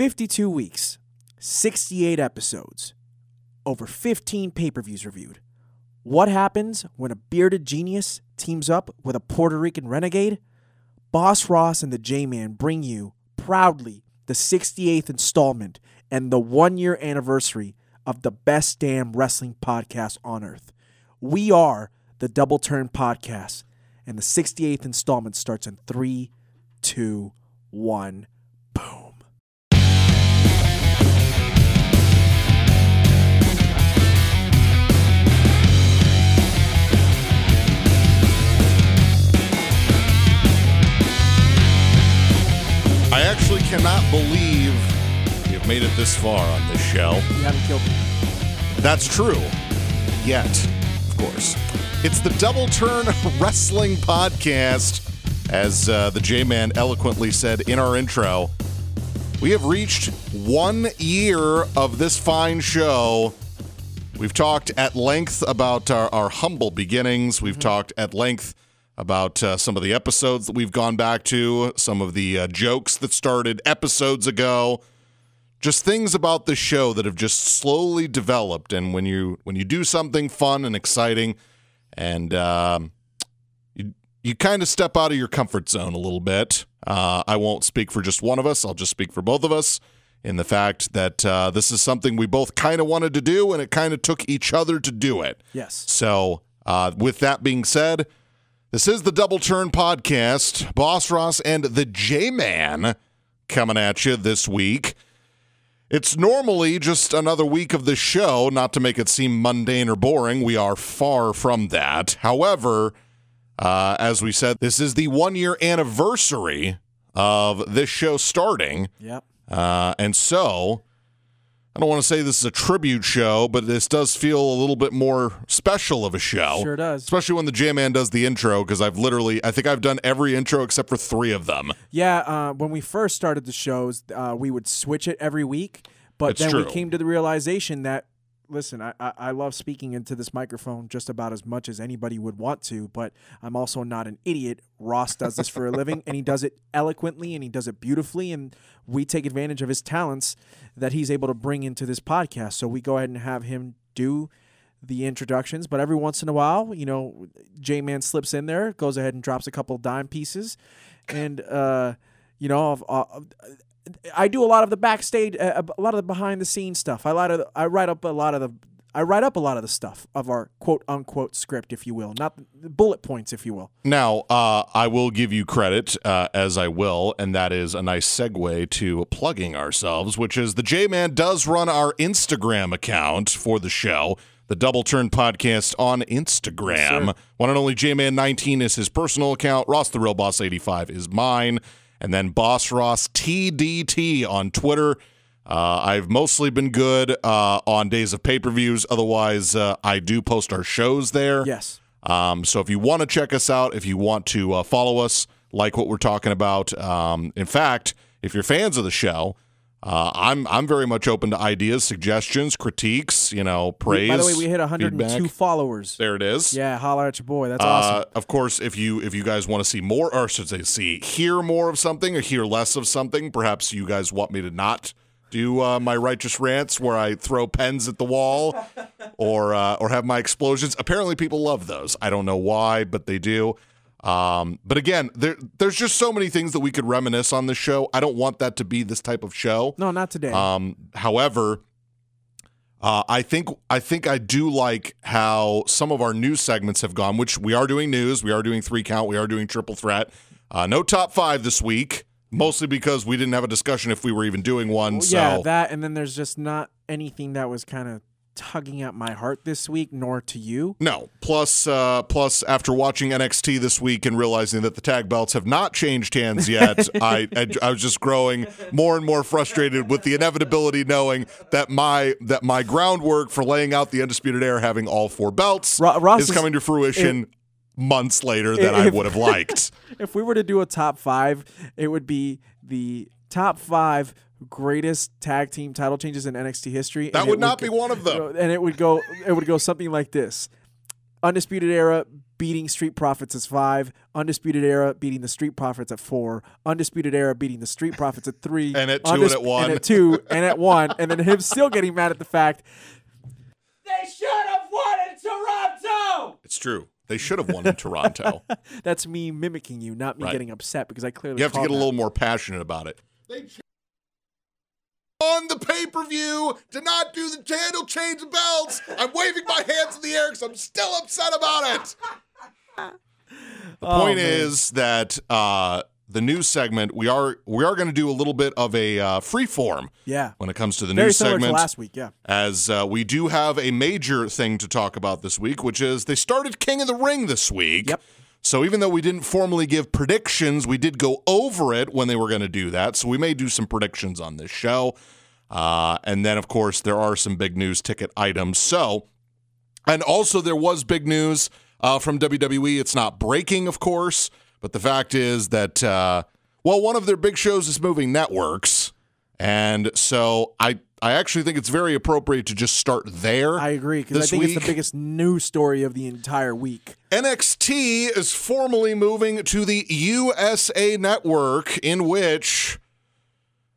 52 weeks, 68 episodes, over 15 pay per views reviewed. What happens when a bearded genius teams up with a Puerto Rican renegade? Boss Ross and the J Man bring you proudly the 68th installment and the one year anniversary of the best damn wrestling podcast on earth. We are the Double Turn Podcast, and the 68th installment starts in 3, 2, 1. I actually cannot believe you've made it this far on this show. You haven't killed me. That's true. Yet, of course. It's the Double Turn Wrestling Podcast. As uh, the J Man eloquently said in our intro, we have reached one year of this fine show. We've talked at length about our, our humble beginnings. We've talked at length about uh, some of the episodes that we've gone back to, some of the uh, jokes that started episodes ago just things about the show that have just slowly developed. And when you when you do something fun and exciting and um, you you kind of step out of your comfort zone a little bit. Uh, i won't speak for just one of us. I'll just speak for both of us in the fact that uh, this is something we both kind of wanted to do and it kind of took each other to do it. Yes. so, uh, with that being said, this is the Double Turn Podcast. Boss Ross and the J Man coming at you this week. It's normally just another week of the show, not to make it seem mundane or boring. We are far from that. However, uh, as we said, this is the one year anniversary of this show starting. Yep. Uh, and so, I don't want to say this is a tribute show, but this does feel a little bit more special of a show. Sure does. Especially when the J Man does the intro, because I've literally, I think I've done every intro except for three of them. Yeah, uh, when we first started the shows, uh, we would switch it every week. But It's then we came to the realization that, listen, I, I, love speaking into this microphone just about as much as anybody would want to, but I'm also not an idiot. Ross does this for a living, and he does it eloquently and he does it beautifully. And we take advantage of his talents that he's able to bring into this podcast. So we go ahead and have him do the introductions, but every once in a while, you know, J Man slips in there, goes ahead and drops a couple dime pieces, and uh, you know, of- uh, I do a lot of the backstage, uh, a lot of the behind the scenes stuff. I lot of, I write up a lot of the, I write up a lot of the stuff of our quote unquote script, if you will, not the bullet points, if you will. Now, uh, I will give you credit, uh, as I will, and that is a nice segue to plugging ourselves, which is the J Man does run our Instagram account for the show, the Double Turn Podcast on Instagram. sir. One and only J Man 19 is his personal account, Ross the Real Boss 85 is mine, and then Boss Ross TDT on Twitter. Uh, I've mostly been good uh, on days of pay per views. Otherwise, uh, I do post our shows there. Yes. Um, so if you want to check us out, if you want to uh, follow us, like what we're talking about, um, in fact, if you're fans of the show, uh, I'm I'm very much open to ideas, suggestions, critiques. You know, praise. By the way, we hit 102 feedback. followers. There it is. Yeah, holler at your boy. That's Uh, awesome. of course, if you if you guys want to see more, or should say, see hear more of something or hear less of something, perhaps you guys want me to not do uh, my righteous rants where I throw pens at the wall or uh, or have my explosions. Apparently, people love those. I don't know why, but they do. Um, but again, there there's just so many things that we could reminisce on this show. I don't want that to be this type of show. No, not today. Um, however, uh, I think I think I do like how some of our news segments have gone. Which we are doing news, we are doing three count, we are doing triple threat. Uh, no top five this week, mostly because we didn't have a discussion if we were even doing one. Well, so yeah, that, and then there's just not anything that was kind of tugging at my heart this week, nor to you. No. Plus, uh, plus, after watching NXT this week and realizing that the tag belts have not changed hands yet, I, I I was just growing more and more frustrated with the inevitability, knowing that my that my groundwork for laying out the undisputed era, having all four belts, Ro- is is- coming to fruition months later than I would have liked. If we were to do a top five, it would be the top five greatest tag team title changes in NXT history. That would it not be go- one of them. And it would go, it would go something like this: Undisputed Era beating Street Profits at five. Undisputed Era beating the Street Profits at four. Undisputed Era beating the Street Profits at three. And at two and at one. And at two and at one. And then him still getting mad at the fact they should have won in Toronto. It's true. They should have won in Toronto. That's me mimicking you, not me Right. getting upset because I clearly You have to called get a little more passionate about it. They ch- on the pay per view did not do the handle change of belts. I'm waving my hands in the air because I'm still upset about it. The Oh, point man. is that uh, the news segment we are we are going to do a little bit of a uh, free form Yeah. when it comes to the Very news segment. to last week, yeah. as uh, we do have a major thing to talk about this week, which is they started King of the Ring this week. Yep. So even though we didn't formally give predictions, we did go over it when they were going to do that. So we may do some predictions on this show. Uh, and then, of course, there are some big news ticket items. So, and also there was big news uh, from WWE. It's not breaking, of course, but the fact is that, uh, well, one of their big shows is moving networks. And so I, I actually think it's very appropriate to just start there. I agree because I think it's the biggest news story of the entire week. NXT is formally moving to the USA network, in which,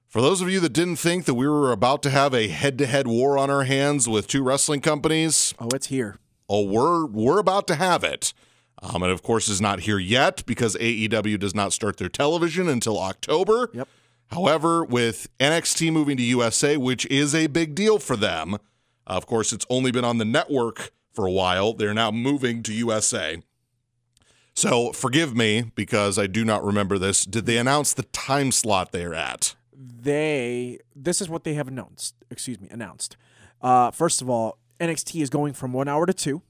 for those of you that didn't think that we were about to have a head to head war on our hands with two wrestling companies, Oh, it's here. oh, we're, we're about to have it. Um, and of course, is not here yet because AEW does not start their television until October. Yep. However, with NXT moving to USA, which is a big deal for them, of course, it's only been on the network for a while. They're now moving to USA. So forgive me because I do not remember this. Did they announce the time slot they're at? They this is what they have announced. Excuse me, announced. Uh, first of all, NXT is going from one hour to two,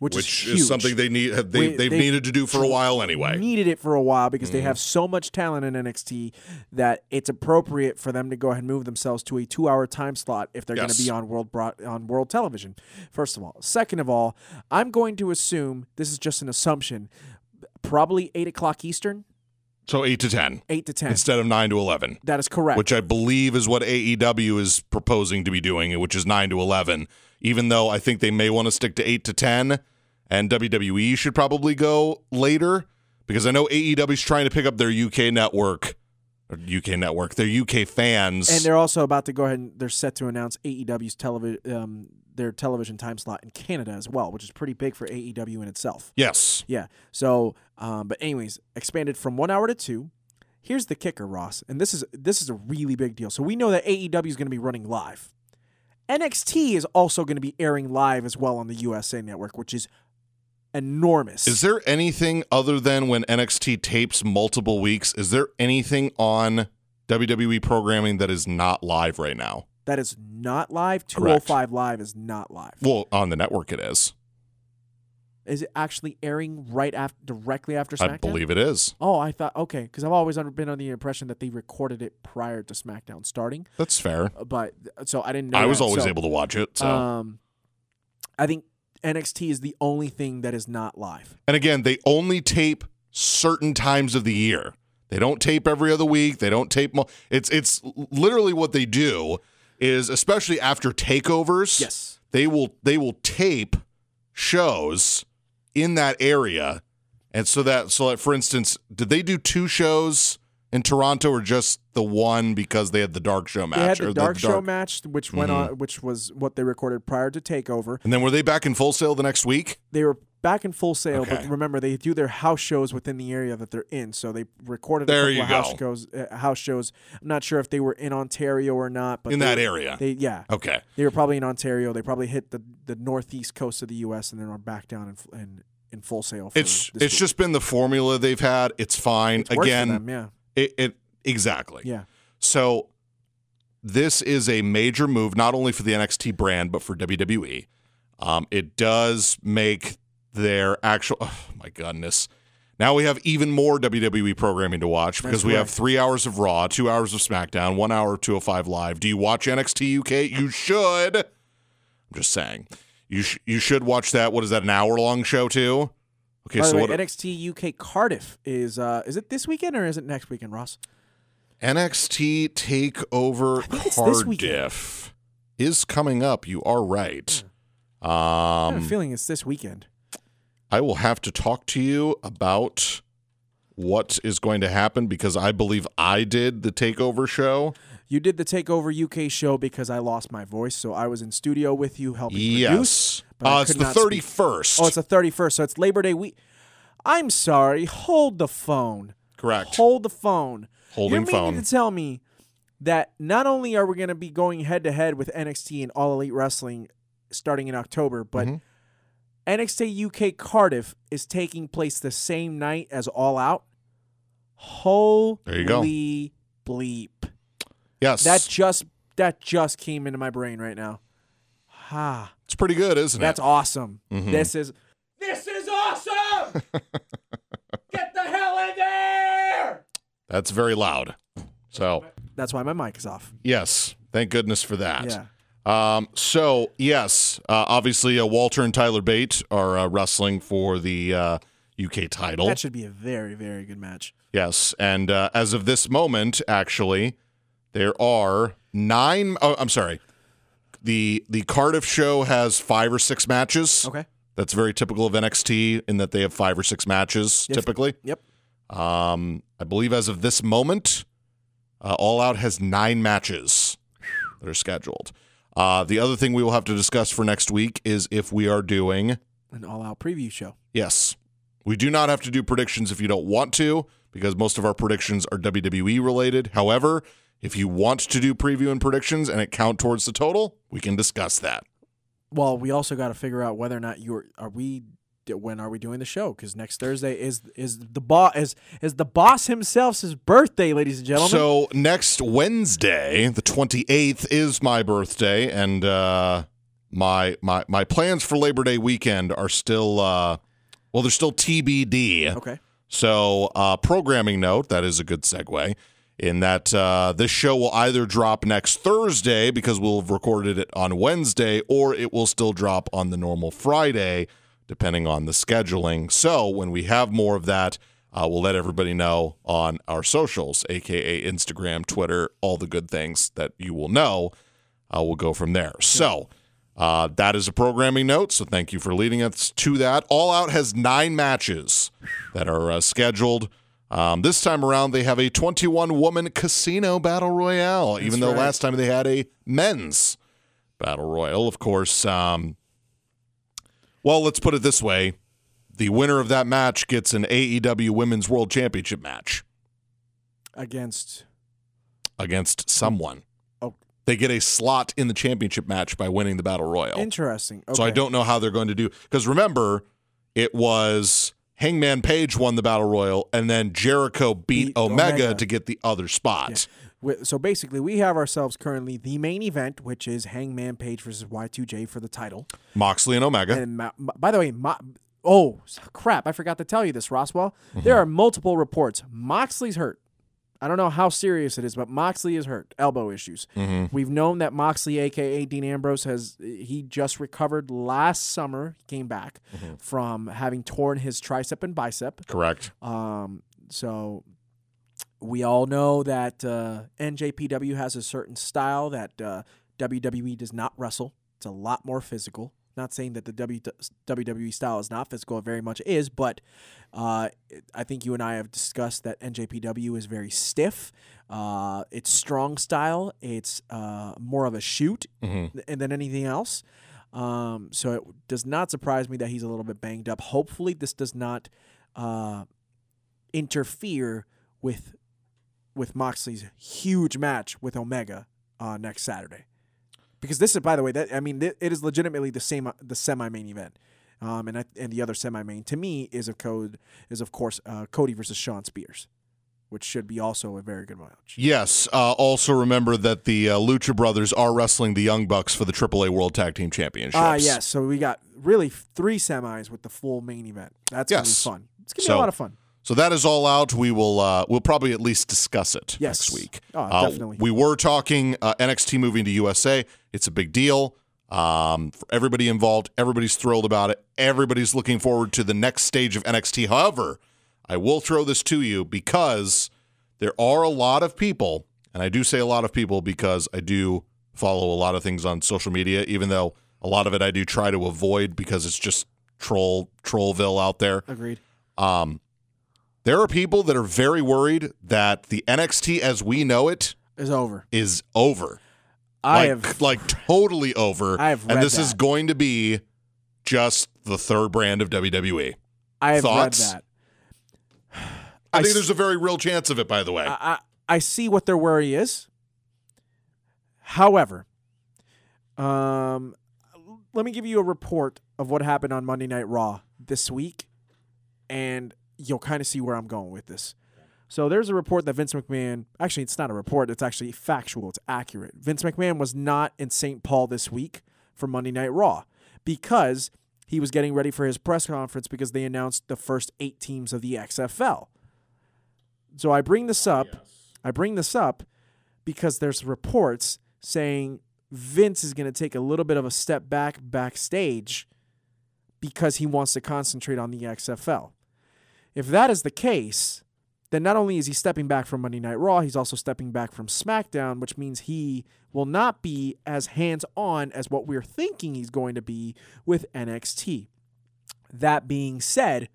which, Which is, is something they need have- they, they needed to do for a while anyway. Mm-hmm. Needed it for a while because they have so much talent in NXT that it's appropriate for them to go ahead and move themselves to a two-hour time slot if they're going to be on world on world television. First of all, second of all, I'm going to assume this is just an assumption. Probably eight o'clock Eastern, So 8 to 10 eight to ten. instead of 9 to 11. that is correct. which I believe is what AEW is proposing to be doing, which is 9 to 11. Even though I think they may want to stick to 8 to 10, and WWE should probably go later because I know AEW is trying to pick up their UK network, or UK network, their UK fans. And they're also about to go ahead and they're set to announce AEW's television, um, their television time slot in Canada as well, which is pretty big for AEW in itself. yes, Yeah. So, um, but anyways, expanded from one hour to two. Here's the kicker, Ross, and this is this is a really big deal. So we know that AEW is going to be running live. NXT is also going to be airing live as well on the USA Network, which is enormous. is there anything other than when NXT tapes multiple weeks? Is there anything on WWE programming that is not live right now? that is not live. Correct. 205 Live is not live. Well, on the network it is. Is it actually airing right after, directly after SmackDown? I believe it is. Oh, I thought okay, because I've always been under the impression that they recorded it prior to SmackDown starting, That's fair. uh, but so I didn't know. I was that. always So, able to watch it. So. Um, I think NXT is the only thing that is not live. And again, they only tape certain times of the year. They don't tape every other week. They don't tape. Mo- it's it's literally what they do is especially after takeovers. Yes. they will they will tape shows in that area, and so that so that for instance, did they do two shows in Toronto or just the one because they had the dark show match? They had or the dark show match, which went Mhm. on, which was what they recorded prior to Takeover. and then were they back in Full Sail the next week? They were back in Full Sail, Okay. but remember they do their house shows within the area that they're in. So they recorded There a couple of house shows. Uh, house shows. I'm not sure if they were in Ontario or not, but In they- that area. They yeah, Okay. they were probably in Ontario. They probably hit the, the northeast coast of the U.S. and then are back down in in, in Full Sail. For It's it's week. just been the formula they've had. It's fine. It's Again, them, yeah, It, it exactly. yeah. So this is a major move, not only for the NXT brand but for WWE. Um, it does make their actual. Oh my goodness! Now we have even more WWE programming to watch because That's we have three hours of Raw, two hours of SmackDown, one hour of 205 Live. Do you watch NXT UK? You should. I'm just saying. You sh- you should watch that. What is that? An hour long show too? Okay, By so way, what? NXT UK Cardiff is uh is it this weekend or is it next weekend, Ross? NXT Takeover. Cardiff is coming up. You are right. I have Um, a feeling it's this weekend. I will have to talk to you about what is going to happen because I believe I did the takeover show. You did the Takeover UK show because I lost my voice, so I was in studio with you helping produce. Yes. but Uh, it's the 31st. Oh, it's the 31st, so it's Labor Day week. I'm sorry. Hold the phone. Correct. Hold the phone. Holding You're phone. to tell me that not only are we going to be going head to head with NXT and All Elite Wrestling starting in October, but Mhm. NXT UK Cardiff is taking place the same night as All Out. Holy There you go. bleep. yes. That just that just came into my brain right now. Ha. it's pretty good, isn't That's it? That's awesome. Mhm. This is This is awesome. Get the hell in there. That's very loud. So, That's why my mic is off. yes. Thank goodness for that. Yeah. Um, so yes, uh, obviously uh, Walter and Tyler Bate are uh, wrestling for the uh, UK title. That should be a very, very good match. yes, and uh, as of this moment, actually, there are nine oh I'm sorry. The the Cardiff show has five or six matches. Okay. That's very typical of NXT in that they have five or six matches Yes. typically. Yep. Um, I believe as of this moment, uh, All Out has nine matches that are scheduled. Uh, the other thing we will have to discuss for next week is if we are doing. An all out preview show. Yes, we do not have to do predictions if you don't want to, because most of our predictions are WWE related. However, if you want to do preview and predictions and it count towards the total, we can discuss that. Well, we also got to figure out whether or not you're are we when are we doing the show? Because next Thursday is is the boss is is the boss himself's birthday, ladies and gentlemen. So next Wednesday, the twenty eighth, is my birthday, and uh, my my my plans for Labor Day weekend are still uh, well, they're still TBD. okay. So, uh, programming note that is a good segue. In that uh, this show will either drop next Thursday because we'll have recorded it on Wednesday, or it will still drop on the normal Friday, depending on the scheduling. So when we have more of that, uh, we'll let everybody know on our socials, aka Instagram, Twitter, all the good things that you will know. Uh, we'll go from there. So uh, that is a programming note. So thank you for leading us to that. All Out has nine matches that are uh, scheduled. Um, this time around, they have a 21 woman casino battle royale, even though right. last time they had a men's battle royal. Of course, um, well, let's put it this way the winner of that match gets an AEW Women's World Championship match Against against someone. Oh. They get a slot in the championship match by winning the battle royal. interesting. Okay. So I don't know how they're going to do because remember, it was Hangman Page won the battle royal, and then Jericho beat, Beat Omega, Omega. to get the other spot. Wi- So basically, we have ourselves currently the main event, which is Hangman Page versus Y2J for the title. Moxley and Omega. And Ma- by the way, Mo- oh crap, I forgot to tell you this, Roswell. Mm-hmm. There are multiple reports. Moxley's hurt. I don't know how serious it is, but Moxley is hurt, elbow issues. Mm-hmm. We've known that Moxley, aka Dean Ambrose, has he just recovered last summer. He came back Mm-hmm. from having torn his tricep and bicep. Correct. Um, so we all know that uh, NJPW has a certain style that uh, WWE does not wrestle. It's a lot more physical. Not saying that the w- WWE style is not physical, it very much is, but uh, I think you and I have discussed that NJPW is very stiff. Uh, it's strong style. It's uh, more of a shoot Mhm. th- than anything else. Um, so it does not surprise me that he's a little bit banged up. Hopefully, this does not uh, interfere with with Moxley's huge match with Omega uh, next Saturday. Because this is, by the way, that I mean, th- it is legitimately the same the semi main event. Um, and I, and the other semi main to me is of code is of course uh, Cody versus Shawn Spears, which should be also a very good match. Yes. Uh, also remember that the uh, Lucha Brothers are wrestling the Young Bucks for the AAA World Tag Team Championships. Ah, yes. So we got really three semis with the full main event. That's Yes. gonna be fun. It's gonna be a lot of fun. So that is all out. We will uh, we'll probably at least discuss it Yes. next week. Oh, Uh, definitely. We were talking uh, NXT moving to USA. It's a big deal um, for everybody involved. Everybody's thrilled about it. Everybody's looking forward to the next stage of NXT. However, I will throw this to you because there are a lot of people, and I do say a lot of people because I do follow a lot of things on social media, even though a lot of it I do try to avoid because it's just troll trollville out there. Agreed. Um, there are people that are very worried that the NXT as we know it Is over. is over. I like, have like totally over. I have and this is going to be just the third brand of WWE. I have thoughts? read that. I, I think s- there's a very real chance of it, by the way. I, I I see what their worry is. However, um, let me give you a report of what happened on Monday Night Raw this week, and you'll kind of see where I'm going with this. So there's a report that Vince McMahon, actually, it's not a report, it's actually factual, it's accurate. Vince McMahon was not in St. Paul this week for Monday Night Raw because he was getting ready for his press conference because they announced the first eight teams of the XFL. So I bring this up. I bring this up because there's reports saying Vince is going to take a little bit of a step back backstage because he wants to concentrate on the XFL. If that is the case, then not only is he stepping back from Monday Night Raw, he's also stepping back from SmackDown, which means he will not be as hands on as what we're thinking he's going to be with NXT. That being said,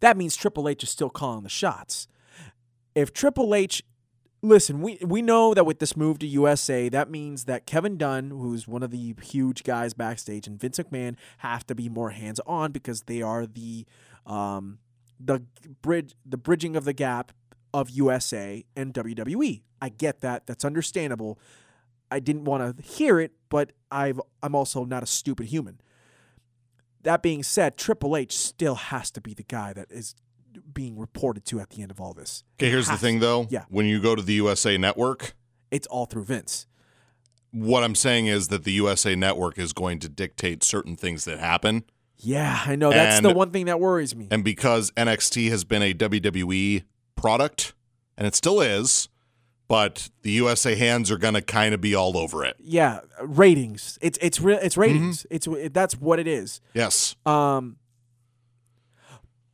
that means Triple H is still calling the shots. If Triple H listen, we we know that with this move to USA, that means that Kevin Dunn, who's one of the huge guys backstage, and Vince McMahon have to be more hands on because they are the um the bridge the bridging of the gap of USA and WWE. I get that. That's understandable. I didn't want to hear it, but I've I'm also not a stupid human. That being said, Triple H still has to be the guy that is being reported to at the end of all this. Okay, here's the thing to. though. Yeah. When you go to the USA Network, It's all through Vince. what I'm saying is that the USA Network is going to dictate certain things that happen. Yeah, I know. That's the one thing that worries me. And because NXT has been a WWE product, and it still is, but the USA hands are going to kind of be all over it. Yeah, ratings. It's it's real. It's ratings. It's it, that's what it is. Yes. Um,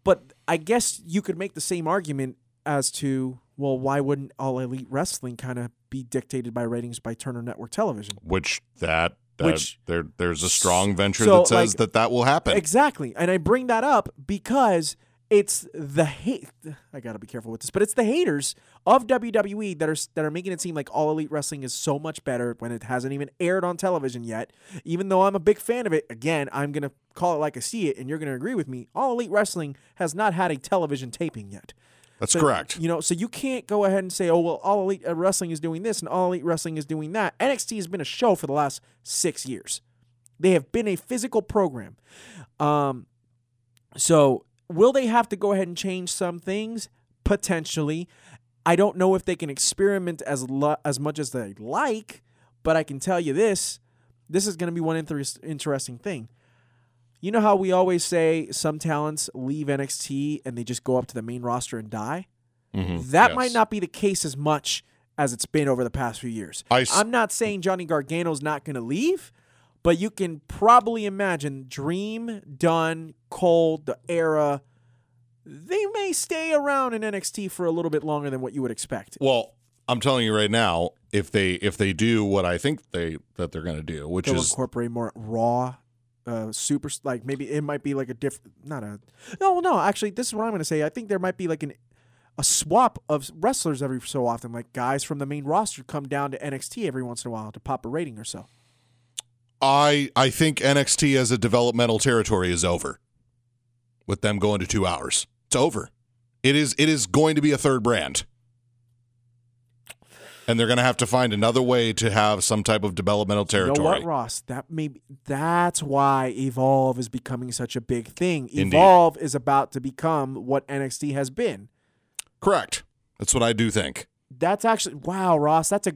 but I guess you could make the same argument as to well, why wouldn't All Elite Wrestling kind of be dictated by ratings by Turner Network Television? Which that, that Which- there there's a strong venture So, that says like- that that will happen. Exactly. And I bring that up because it's the hate I got to be careful with this, but it's the haters of WWE that are that are making it seem like All Elite Wrestling is so much better when it hasn't even aired on television yet. Even though I'm a big fan of it, again, I'm going to call it like I see it and you're going to agree with me. All Elite Wrestling has not had a television taping yet. That's So, correct. You know, so you can't go ahead and say, "Oh, well, All Elite uh, Wrestling is doing this and All Elite Wrestling is doing that." NXT has been a show for the last six years. They have been a physical program. Um, so will they have to go ahead and change some things? Potentially. I don't know if they can experiment as lo- as much as they like, but I can tell you this: this is going to be one inter- interesting thing. You know how we always say some talents leave NXT and they just go up to the main roster and die? Mhm. That Yes. might not be the case as much as it's been over the past few years. I s- I'm not saying Johnny Gargano's not going to leave, but you can probably imagine Dream, Dunne, Cole, the era. They may stay around in NXT for a little bit longer than what you would expect. Well, I'm telling you right now, if they if they do what I think they that they're going to do, which They'll is incorporate more raw, uh, super like maybe it might be like a different, not a. No, no. Actually, this is what I'm to say. I think there might be like an a swap of wrestlers every so often. Like guys from the main roster come down to NXT every once in a while to pop a rating or so. I I think NXT as a developmental territory is over. With them going to 2 hours. It's over. It is it is going to be a third brand. And they're going to have to find another way to have some type of developmental You know territory. what, Ross? That maybe that's why Evolve is becoming such a big thing. Indeed. Evolve is about to become what NXT has been. Correct. That's what I do think. That's actually wow, Ross. That's a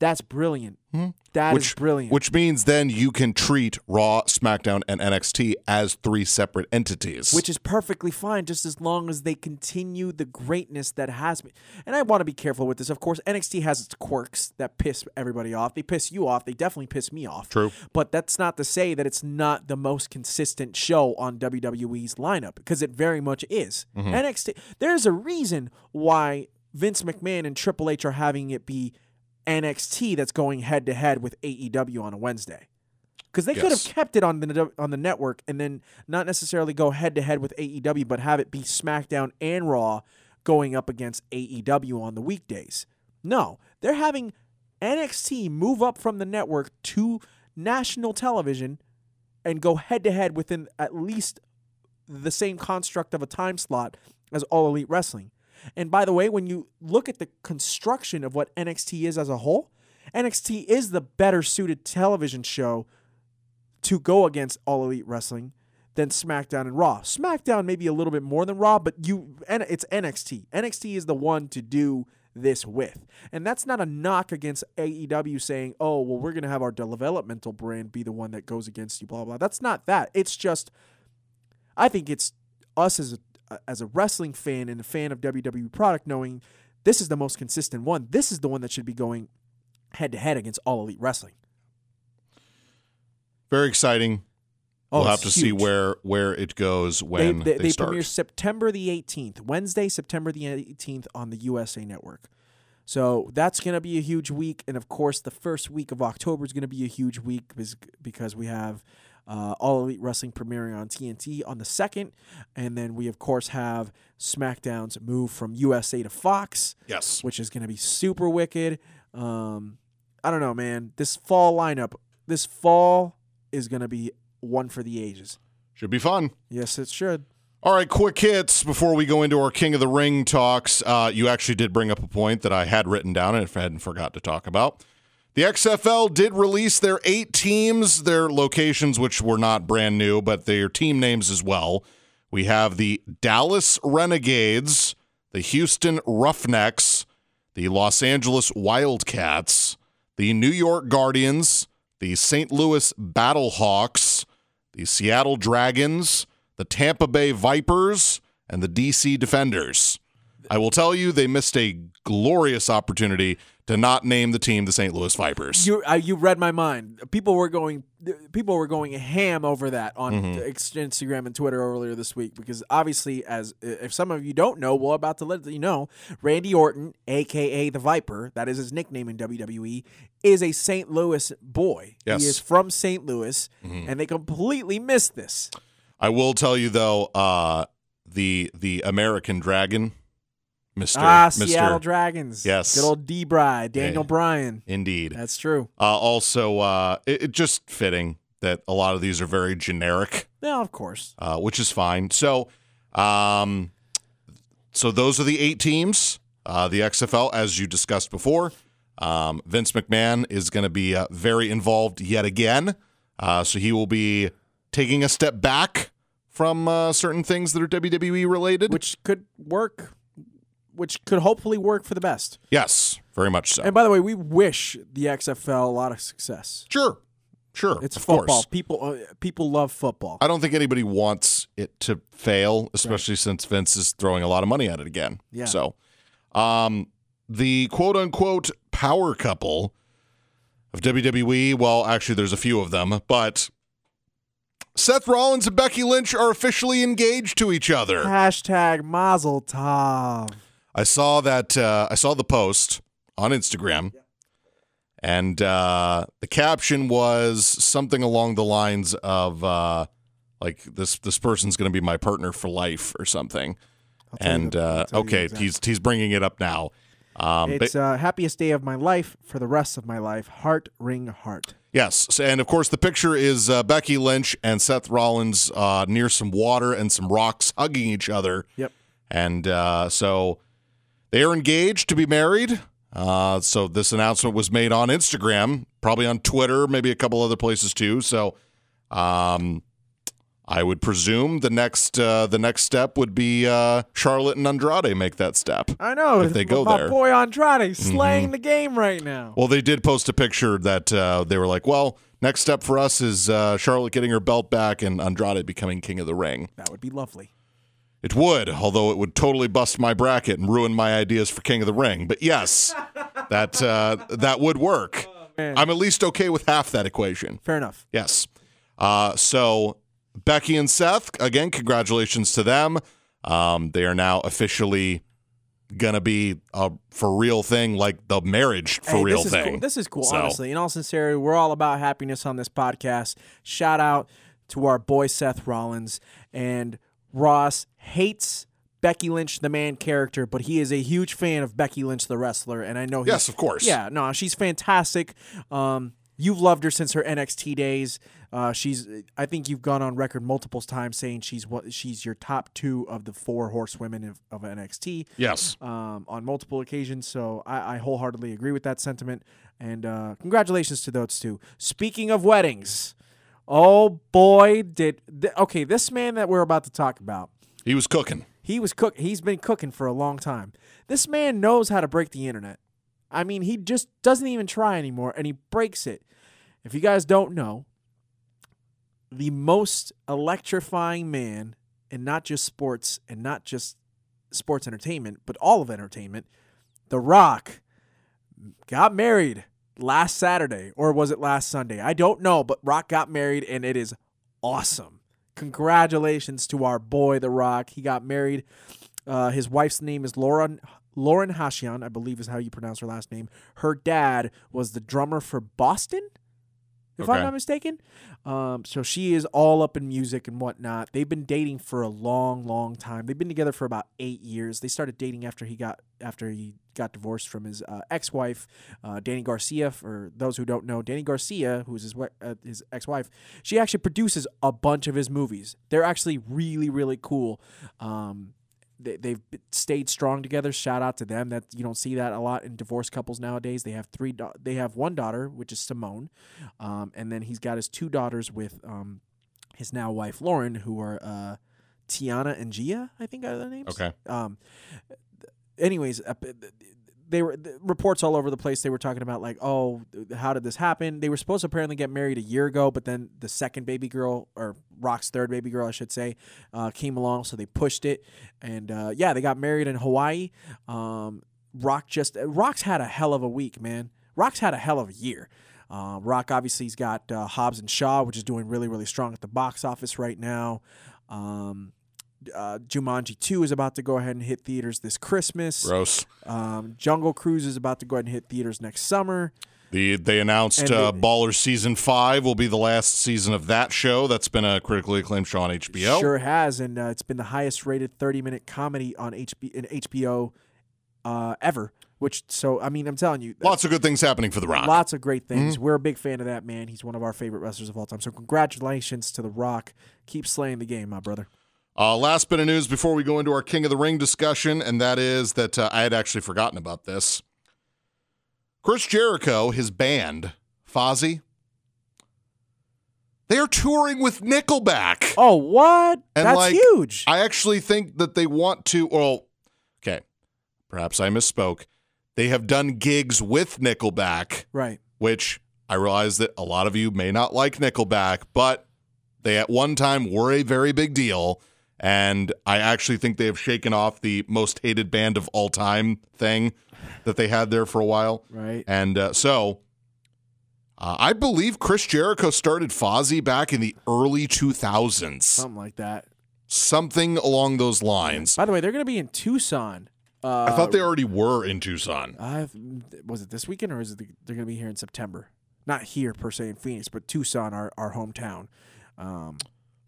that's brilliant. That is Hmm. which brilliant. Which means then you can treat Raw, SmackDown, and NXT as three separate entities. which is perfectly fine just as long as they continue the greatness that has been. And I want to be careful with this. Of course, NXT has its quirks that piss everybody off. They piss you off. They definitely piss me off. True. But that's not to say that it's not the most consistent show on WWE's lineup because it very much is. NXT there's a reason why Vince McMahon and Triple H are having it be NXT that's going head to head with AEW on a Wednesday. because they could have kept it on the on the network and then not necessarily go head to head with AEW, but have it be SmackDown and Raw going up against AEW on the weekdays. No, they're having NXT move up from the network to national television and go head to head within at least the same construct of a time slot as All Elite Wrestling. And by the way, when you look at the construction of what NXT is as a whole, NXT is the better suited television show to go against All Elite Wrestling than SmackDown and Raw. SmackDown maybe a little bit more than Raw, but you and it's NXT. NXT is the one to do this with. And that's not a knock against AEW saying, "Oh, well we're going to have our developmental brand be the one that goes against you blah blah." That's not that. It's just I think it's us as a as a wrestling fan and a fan of WWE product knowing this is the most consistent one. This is the one that should be going head to head against All Elite Wrestling. Very exciting. Oh, we'll have to see where where it goes they, when they, they, they start. premiere September the 18th, Wednesday, September the 18th on the USA Network. So that's going to be a huge week. And of course, the first week of October is going to be a huge week because we have uh, All Elite Wrestling premiering on TNT on the 2nd. And then we, of course, have SmackDown's move from USA to Fox, yes. which is going to be super wicked. Um, I don't know, man. This fall lineup, this fall is going to be one for the ages. Should be fun. Yes, it should. All right, quick hits before we go into our King of the Ring talks. Uh, you actually did bring up a point that I had written down and I hadn't forgot to talk about. The XFL did release their eight teams, their locations, which were not brand new, but their team names as well. We have the Dallas Renegades, the Houston Roughnecks, the Los Angeles Wildcats, the New York Guardians, the St. Louis Battlehawks, the Seattle Dragons, the Tampa Bay Vipers, and the DC Defenders. I will tell you, they missed a glorious opportunity to not name the team the St. Louis Vipers. You uh, you read my mind. People were going people were going ham over that on Mm-hmm. Instagram and Twitter earlier this week because obviously, as if some of you don't know, we're about to let you know. Randy Orton, aka the Viper, that is his nickname in WWE, is a St. Louis boy. Yes. Mm-hmm. He is from St. Louis, and they completely missed this. I will tell you though, uh, the the American Dragon, Mister Ah, Mister, Seattle Dragons. Yes. good old D. Bry, Daniel Yeah. Bryan. indeed. That's true. Uh, also, uh, it, it just fitting that a lot of these are very generic. No, of course. uh, which is fine. So, um, so those are the eight teams. Uh, the XFL, as you discussed before, um, Vince McMahon is going to be uh, very involved yet again. Uh, so he will be taking a step back from uh, certain things that are WWE related. Which could work. Which could hopefully work for the best. yes, very much so. And by the way, we wish the XFL a lot of success. sure, sure. It's of football. Course. People uh, people love football. I don't think anybody wants it to fail, especially since Vince is throwing a lot of money at it again. Yeah. So, um, the quote unquote power couple of WWE, well, actually, there's a few of them, but Seth Rollins and Becky Lynch are officially engaged to each other. Hashtag Mazel Tov. I saw that. Uh, I saw the post on Instagram, and uh, the caption was something along the lines of uh, like this: "This person's going to be my partner for life" or something. And uh, okay, he's he's bringing it up now. Um, but- It's uh, happiest day of my life for the rest of my life. Heart ring heart. Yes, and of course the picture is uh, Becky Lynch and Seth Rollins uh, near some water and some rocks, hugging each other. Yep. And uh, so they are engaged to be married. Uh, so this announcement was made on Instagram, probably on Twitter, maybe a couple other places too. So um, I would presume the next uh, the next step would be uh, Charlotte and Andrade make that step. I know. If they go my there. Mm-hmm. boy Andrade slaying the game right now. Well, they did post a picture that uh, they were like, well, next step for us is uh, Charlotte getting her belt back and Andrade becoming king of the ring. That would be lovely. It would, although it would totally bust my bracket and ruin my ideas for king of the ring. But yes, that uh, that would work. man. I'm at least okay with half that equation. Fair enough. Yes. Uh, so Becky and Seth, again, congratulations to them. Um, they are now officially gonna be a for real thing, like the marriage for Hey, real this is thing. Cool. This is cool, So- honestly. In all sincerity, we're all about happiness on this podcast. Shout out to our boy Seth Rollins and Ross hates Becky Lynch, the man character, but he is a huge fan of Becky Lynch, the wrestler, and I know. He's, Yes, of course. Yeah, no, she's fantastic. Um, you've loved her since her NXT days. Uh, she's, I think you've gone on record multiple times saying she's what she's your top two of the four horsewomen of, of NXT yes. um, on multiple occasions. So I, I wholeheartedly agree with that sentiment. And uh, congratulations to those two. Speaking of weddings, oh boy, did th- okay. This man that we're about to talk about, He was cooking. he was cook. He's been cooking for a long time. This man knows how to break the internet. I mean, he just doesn't even try anymore, and he breaks it. If you guys don't know, the most electrifying man and not just sports and not just sports entertainment, but all of entertainment, The Rock, got married last Saturday, or was it last Sunday? I don't know, but Rock got married, and it is awesome. Congratulations to our boy, The Rock. He got married. Uh, his wife's name is Lauren Lauren Hashian, I believe is how you pronounce her last name. Her dad was the drummer for Boston, if I'm not mistaken. Um, so she is all up in music and whatnot. They've been dating for a long, long time. They've been together for about eight years. They started dating after he got after he got divorced from his uh, ex-wife, uh, Dany Garcia. For those who don't know, Dany Garcia, who's his uh, his ex-wife, she actually produces a bunch of his movies. They're actually really, really cool. Um, they, they've stayed strong together. Shout out to them. That you don't see that a lot in divorced couples nowadays. They have three. Da- they have one daughter, which is Simone, um, and then he's got his two daughters with um, his now wife Lauren, who are uh, Tiana and Gia. I think are their names. Okay. Um, anyways, uh, they were the reports all over the place. They were talking about like, oh, how did this happen? They were supposed to apparently get married a year ago, but then the second baby girl, or Rock's third baby girl, I should say, uh, came along, so they pushed it, and uh, yeah, they got married in Hawaii. Um, Rock just Rock's had a hell of a week, man. Rock's had a hell of a year. Uh, Rock obviously he's got uh, Hobbs and Shaw, which is doing really really strong at the box office right now. Um, uh, Jumanji 2 is about to go ahead and hit theaters this Christmas. Gross. Um, Jungle Cruise is about to go ahead and hit theaters next summer. The they announced And uh, Baller season five will be the last season of that show. That's been a critically acclaimed show on HBO. Sure has, and uh, it's been the highest rated 30 minute comedy on HB in HBO uh, ever. Which so I mean I'm telling you, Lots of good things happening for The Rock. lots of great things. Mm-hmm. We're a big fan of that man. He's one of our favorite wrestlers of all time. So congratulations to The Rock. Keep slaying the game, my brother. Uh, last bit of news before we go into our King of the Ring discussion, and that is that uh, I had actually forgotten about this. Chris Jericho, his band, Fozzy, they are touring with Nickelback. Oh, what? And, That's like, huge. I actually think that they want to. Well, okay, perhaps I misspoke. They have done gigs with Nickelback, right. which I realize that a lot of you may not like Nickelback, but they at one time were a very big deal. And I actually think they have shaken off the most hated band of all time thing that they had there for a while. Right. And uh, so uh, I believe Chris Jericho started Fozzy back in the early 2000s, Something like that. something along those lines. By the way, they're going to be in Tucson. Uh, I thought they already were in Tucson. Was it this weekend or is it the, they're going to be here in September? Not here per se in Phoenix, but Tucson, our, our hometown. Um,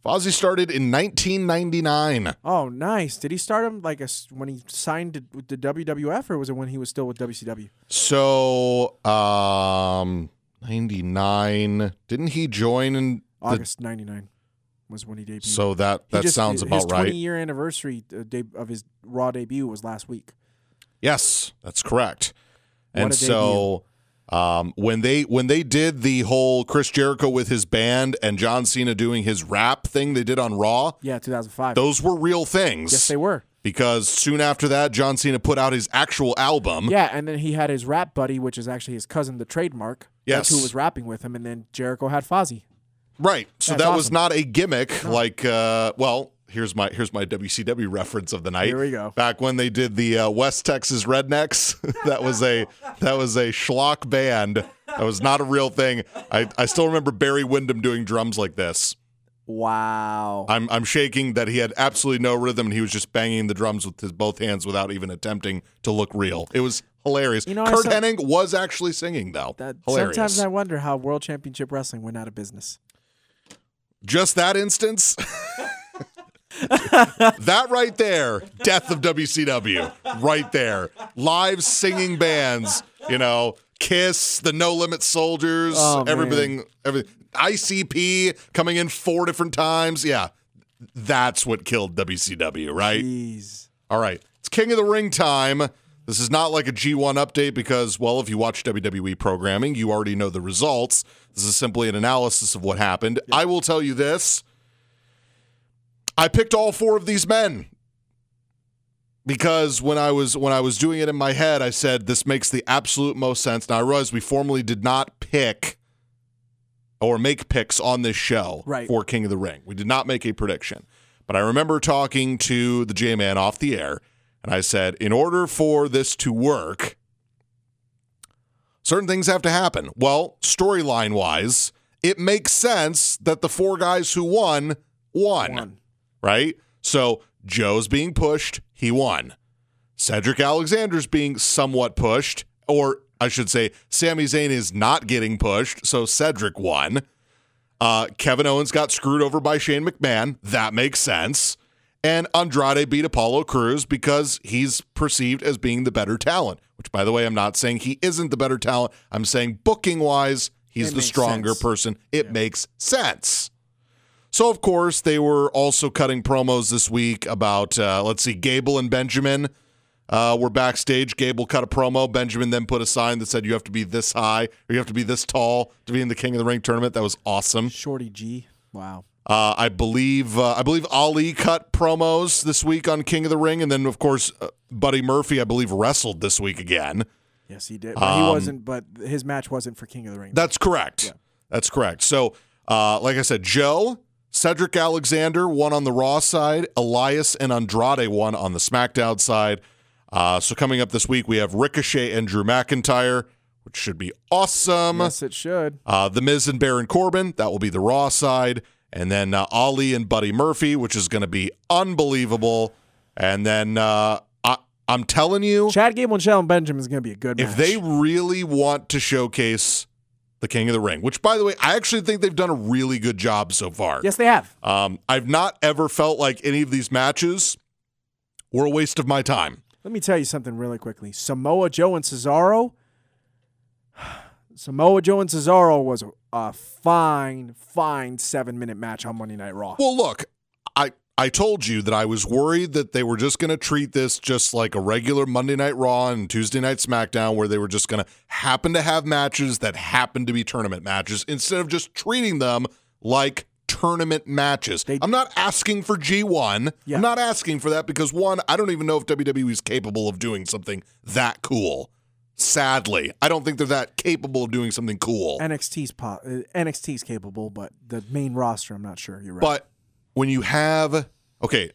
Fozzy started in 1999. oh, nice. Did he start him like a, s- when he signed to, with the WWF or was it when he was still with WCW? So, um, 99. Didn't he join in the, August 99 was when he debuted. so that that just- sounds his about 20 right. year anniversary uh, of his Raw debut was last week. Yes, that's correct. What and so um, when they when they did the whole Chris Jericho with his band and John Cena doing his rap thing they did on Raw, Yeah, 2005. those were real things. yes, they were. because soon after that, John Cena put out his actual album. Yeah, and then he had his rap buddy, which is actually his cousin, Tha Trademarc. That's Yes. who was rapping with him, and then Jericho had Fozzy. Right. So That's that was not a gimmick like uh well, here's my here's my WCW reference of the night. Here we go. Back when they did the uh, West Texas Rednecks, that was a that was a schlock band. That was not a real thing. I, I still remember Barry Windham doing drums like this. Wow. I'm I'm shaking that he had absolutely no rhythm and he was just banging the drums with his both hands without even attempting to look real. It was hilarious. You know, Curt saw- Hennig was actually singing though. That, hilarious. sometimes I wonder how World Championship Wrestling went out of business. just that instance. that right there, death of WCW, right there. Live singing bands, you know, Kiss, the No Limit Soldiers, Oh, man. everything, everything. ICP coming in four different times. Yeah, that's what killed WCW, right? Jeez. All right. It's King of the Ring time. This is not like a G1 update because, well, if you watch WWE programming, you already know the results. This is simply an analysis of what happened. I will tell you this I picked all four of these men because when I was when I was doing it in my head, I said this makes the absolute most sense. Now I realize we formally did not pick or make picks on this show Right. for King of the Ring. We did not make a prediction. But I remember talking to the J Man off the air, and I said, in order for this to work, certain things have to happen. Well, storyline wise, it makes sense that the four guys who won won, One. Right? So Joe's being pushed, he won. Cedric Alexander's being somewhat pushed, or I should say, Sami Zayn is not getting pushed, so Cedric won. Uh, Kevin Owens got screwed over by Shane McMahon. That makes sense. And Andrade beat Apollo Cruz because he's perceived as being the better talent, which, by the way, I'm not saying he isn't the better talent. I'm saying booking wise, he's It the stronger sense. person. It makes sense. So, of course, they were also cutting promos this week about, uh, let's see, Gable and Benjamin uh, were backstage. Gable cut a promo. Benjamin then put a sign that said, You have to be this high or you have to be this tall to be in the King of the Ring tournament. That was awesome. Shorty G. Wow. Uh, I believe uh, I believe Ali cut promos this week on King of the Ring, and then of course uh, Buddy Murphy I believe wrestled this week again. Yes, he did. But he wasn't. But his match wasn't for King of the Ring. That's correct. That's correct. So, uh, like I said, Joe, Cedric Alexander won on the Raw side, Elias and Andrade won on the SmackDown side. Uh, so coming up this week, we have Ricochet and Drew McIntyre, which should be awesome. yes, it should. Uh, the Miz and Baron Corbin, that will be the Raw side. And then uh, Ali and Buddy Murphy, which is going to be unbelievable. And then uh, I, I'm telling you, Chad Gable and Shelton Benjamin is going to be a good if match. they really want to showcase the King of the Ring, which, by the way, I actually think they've done a really good job so far. yes, they have. Um, I've not ever felt like any of these matches were a waste of my time. Let me tell you something really quickly. Samoa Joe and Cesaro. Samoa Joe and Cesaro was a, a fine, fine seven minute match on Monday Night Raw. Well, look, I told you that I was worried that they were just going to treat this just like a regular Monday Night Raw and Tuesday Night SmackDown, where they were just going to happen to have matches that happen to be tournament matches instead of just treating them like tournament matches. They- I'm not asking for G1. Yeah. I'm not asking for that because one, I don't even know if WWE is capable of doing something that cool. Sadly, I don't think they're that capable of doing something cool. NXT's po- uh, NXT's capable, but the main roster, I'm not sure. You're right. But when you have okay,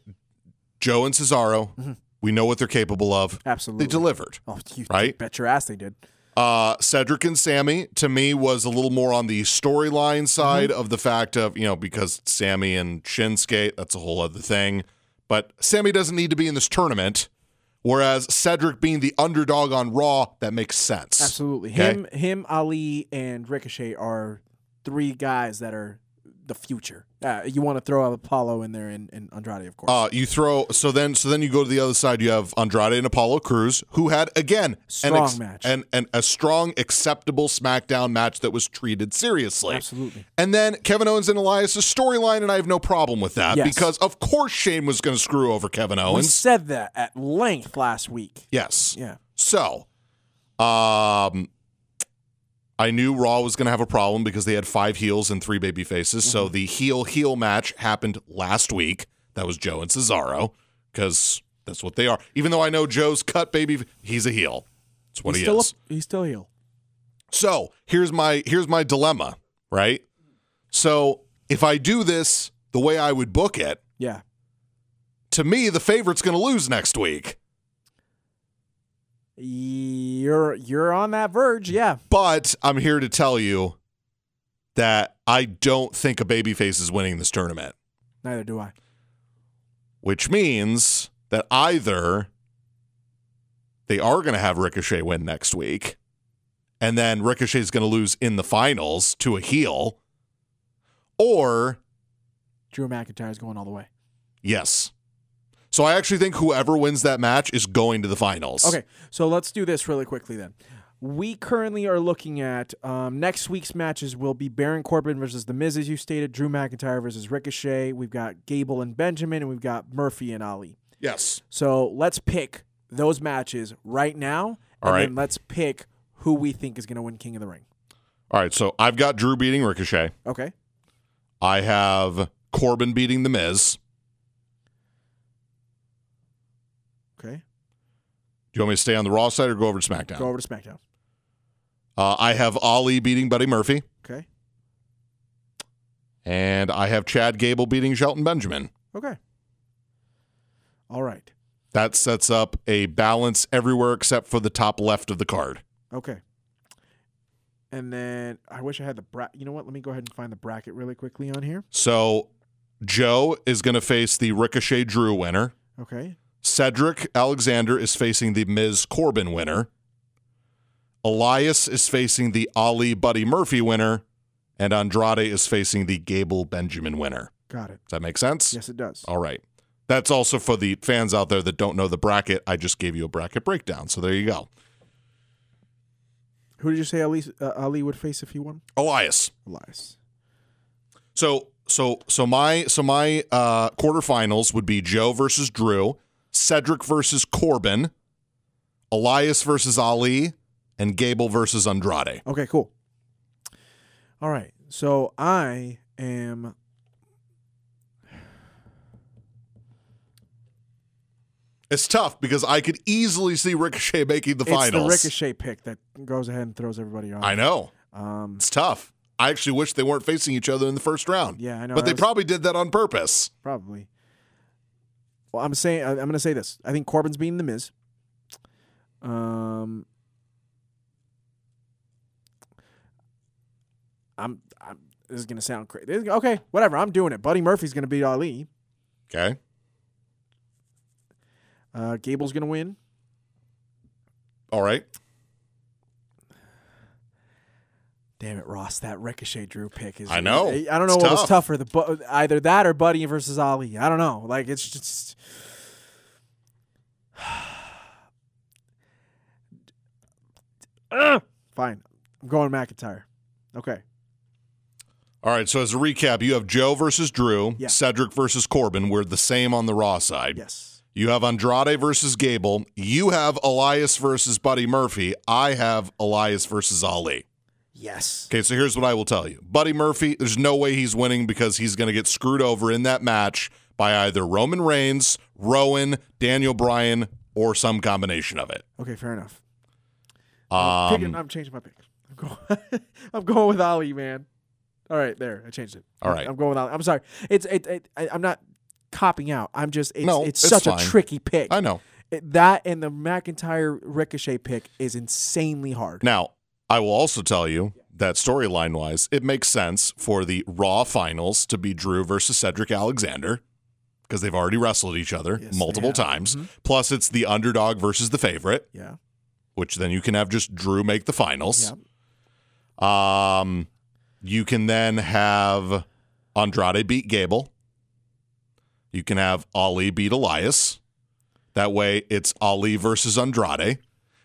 Joe and Cesaro, we know what they're capable of. Absolutely. They delivered. oh, you right? bet your ass they did. Uh, Cedric and Sami to me was a little more on the storyline side of the fact of you know because Sami and Shinsuke that's a whole other thing, but Sami doesn't need to be in this tournament. Whereas Cedric being the underdog on Raw, that makes sense. Absolutely. Okay? Him, him, Ali, and Ricochet are three guys that are the future. Uh, you want to throw Apollo in there and, and Andrade, of course. Uh, you throw so then so then you go to the other side. You have Andrade and Apollo Cruz, who had again an Strong match. and and a strong, acceptable SmackDown match that was treated seriously. Absolutely. And then Kevin Owens and Elias' storyline, and I have no problem with that Yes. because of course Shane was going to screw over Kevin Owens. we said that at length last week. yes. Yeah. So, um, I knew Raw was going to have a problem because they had five heels and three baby faces. Mm-hmm. So the heel heel match happened last week. That was Joe and Cesaro because that's what they are. Even though I know Joe's cut baby, he's a heel. That's what he's he still is. A, he's still a heel. So here's my here's my dilemma, right? So if I do this the way I would book it, Yeah. to me the favorite's going to lose next week. You're you're on that verge. Yeah. But I'm here to tell you that I don't think a babyface is winning this tournament, Neither do I. which means that either they are going to have Ricochet win next week, and then Ricochet is going to lose in the finals to a heel, or Drew McIntyre's going all the way. yes. So I actually think whoever wins that match is going to the finals. Okay, so let's do this really quickly then. We currently are looking at um, next week's matches will be Baron Corbin versus The Miz, as you stated, Drew McIntyre versus Ricochet. We've got Gable and Benjamin, and we've got Murphy and Ali. Yes. So let's pick those matches right now, All and right. then let's pick who we think is going to win King of the Ring. All right. So I've got Drew beating Ricochet. Okay. I have Corbin beating The Miz. Okay. Do you want me to stay on the Raw side or go over to SmackDown? Go over to SmackDown. Uh, I have Ali beating Buddy Murphy, Okay. and I have Chad Gable beating Shelton Benjamin. Okay. All right. That sets up a balance everywhere except for the top left of the card. Okay. And then I wish I had the bra. You know what? Let me go ahead and find the bracket really quickly on here. So Joe is going to face the Ricochet Drew winner. Okay. Cedric Alexander is facing the Miz Corbin winner. Elias is facing the Ali Buddy Murphy winner. And Andrade is facing the Gable Benjamin winner. Got it. Does that make sense? Yes, it does. All right. That's also for the fans out there that don't know the bracket. I just gave you a bracket breakdown. So there you go. Who did you say Ali, uh, Ali would face if he won? Elias. Elias. So so so my so my uh quarterfinals would be Joe versus Drew, Cedric versus Corbin, Elias versus Ali, and Gable versus Andrade. Okay, cool. All right. So I am. It's tough because I could easily see Ricochet making the It's finals. the Ricochet pick that goes ahead and throws everybody off. I know. Um, It's tough. I actually wish they weren't facing each other in the first round. yeah, I know. But they that's- probably did that on purpose. Probably. Well, I'm saying I'm going to say this. I think Corbin's beating the Miz. Um, I'm. I'm this is going to sound crazy. Okay, whatever. I'm doing it. Buddy Murphy's going to beat Ali. Okay. Uh, Gable's going to win. All right. Damn it, Ross! That Ricochet Drew pick is. I know. I, I don't know It's what was tougher, the either that or Buddy versus Ali. I don't know. Like it's just. Fine, I'm going McIntyre. Okay. All right. So as a recap, you have Joe versus Drew, Yeah. Cedric versus Corbin. We're the same on the Raw side. Yes. You have Andrade versus Gable. You have Elias versus Buddy Murphy. I have Elias versus Ali. Yes. Okay, so here's what I will tell you. Buddy Murphy, there's no way he's winning because he's going to get screwed over in that match by either Roman Reigns, Rowan, Daniel Bryan, or some combination of it. Okay. Fair enough. I'm picking- Um, I'm changing my pick. I'm going. I'm going with Ali, man. All right, there. I changed it. All right. I'm going with Ali. I'm sorry. It's it. it I, I'm not copping out. I'm just. It's, No, it's, it's such fine. a tricky pick. I know. It- that and the McIntyre Ricochet pick is insanely hard. Now, I will also tell you that storyline wise, it makes sense for the Raw finals to be Drew versus Cedric Alexander because they've already wrestled each other Yes, they multiple have. times. Mhm. Plus, it's the underdog versus the favorite, Yeah. which then you can have just Drew make the finals. Yeah. Um, you can then have Andrade beat Gable. You can have Ali beat Elias. That way, it's Ali versus Andrade.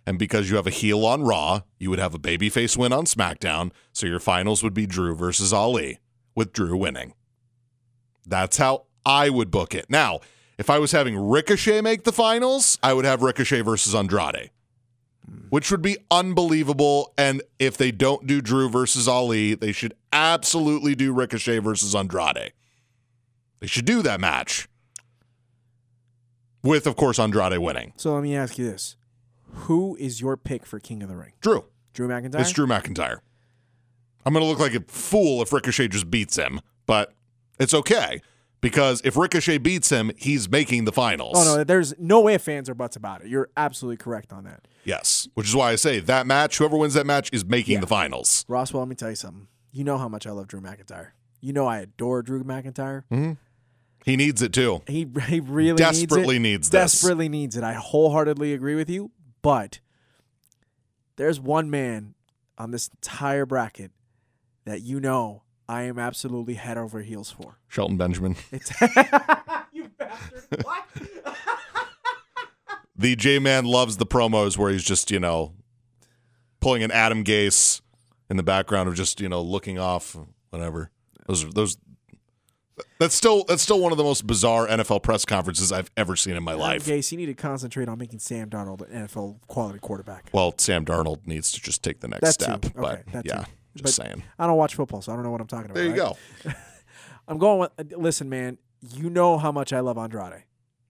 And because you have a heel on Raw, you would have a babyface win on SmackDown. So your finals would be Drew versus Ali, with Drew winning. That's how I would book it. Now, if I was having Ricochet make the finals, I would have Ricochet versus Andrade which would be unbelievable. And if they don't do Drew versus Ali, they should absolutely do Ricochet versus Andrade. They should do that match. With, of course, Andrade winning. So let me ask you this: Who is your pick for King of the Ring? Drew. Drew McIntyre. It's Drew McIntyre. I'm going to look like a fool if Ricochet just beats him, but it's okay because if Ricochet beats him, he's making the finals. Oh no, there's no way fans are butts about it. You're absolutely correct on that. Yes, which is why I say that match, whoever wins that match is making the finals. Roswell, let me tell you something. You know how much I love Drew McIntyre. You know I adore Drew McIntyre. Mm-hmm. He needs it too. He he really Desperately needs, needs this. Desperately needs it. I wholeheartedly agree with you. But there's one man on this entire bracket that you know I am absolutely head over heels for. Shelton Benjamin. It's you bastard. What? The J Man loves the promos where he's just, you know, pulling an Adam Gase in the background of just, you know, looking off, whatever. Those those that's still that's still one of the most bizarre NFL press conferences I've ever seen in my life. Gase, you need to concentrate on making Sam Darnold an NFL quality quarterback. Well, Sam Darnold needs to just take the next That step. too. But Okay, yeah, too. just But- saying. I don't watch football, so I don't know what I'm talking about. There you right? go. I'm going with. Uh, listen, man. You know how much I love Andrade.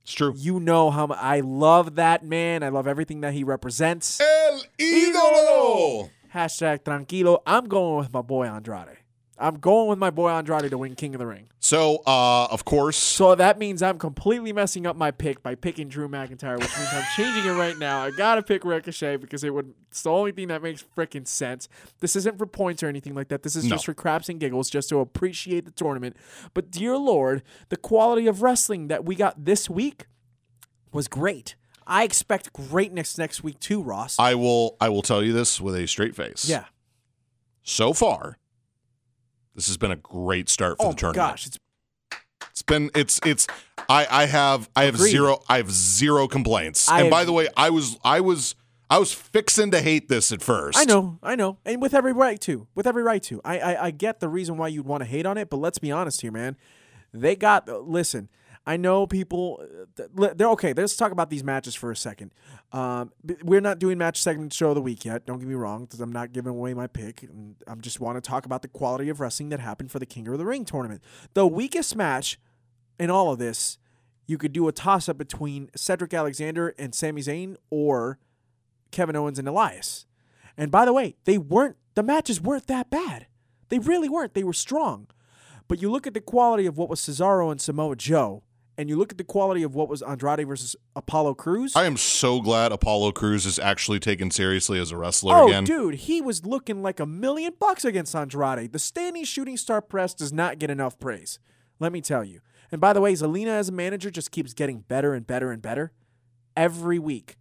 It's true. You know how mu- I love that man. I love everything that he represents. El ídolo. Hashtag tranquilo. I'm going with my boy Andrade. I'm going with my boy Andrade to win King of the Ring. So, uh, of course, So that means I'm completely messing up my pick by picking Drew McIntyre, which means I'm changing it right now. I gotta pick Ricochet because it would. It's the only thing that makes freaking sense. This isn't for points or anything like that. This is No. just for craps and giggles, just to appreciate the tournament. But dear Lord, the quality of wrestling that we got this week was great. I expect greatness next week too, Ross. I will I will tell you this with a straight face. yeah. So far, this has been a great start for Oh the tournament. gosh, it's It's been it's it's I I have I have Agreed. zero I have zero complaints. I and by have- the way, I was I was I was fixing to hate this at first. I know, I know, and with every right to, with every right to. I, I, I get the reason why you'd want to hate on it, but let's be honest here, man. They got. Listen, I know people. uh, They're okay. Let's talk about these matches for a second. Um, we're not doing match segment show of the week yet. Don't get me wrong, because I'm not giving away my pick. I'm just want to talk about the quality of wrestling that happened for the King of the Ring tournament. The weakest match in all of this, you could do a toss up between Cedric Alexander and Sami Zayn, or Kevin Owens and Elias. And by the way, they weren't the matches weren't that bad. They really weren't. They were strong. But you look at the quality of what was Cesaro and Samoa Joe, and you look at the quality of what was Andrade versus Apollo Cruz. I am so glad Apollo Cruz is actually taken seriously as a wrestler oh, again. dude, he was looking like a million bucks against Andrade. The standing shooting star press does not get enough praise. Let me tell you. And by the way, Zelina as a manager just keeps getting better and better and better every week.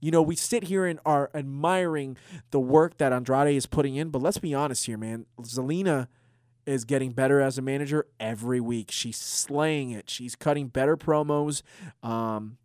You know, we sit here and are admiring the work that Andrade is putting in, but let's be honest here, man. Zelina is getting better as a manager every week. She's slaying it. She's cutting better promos. Um,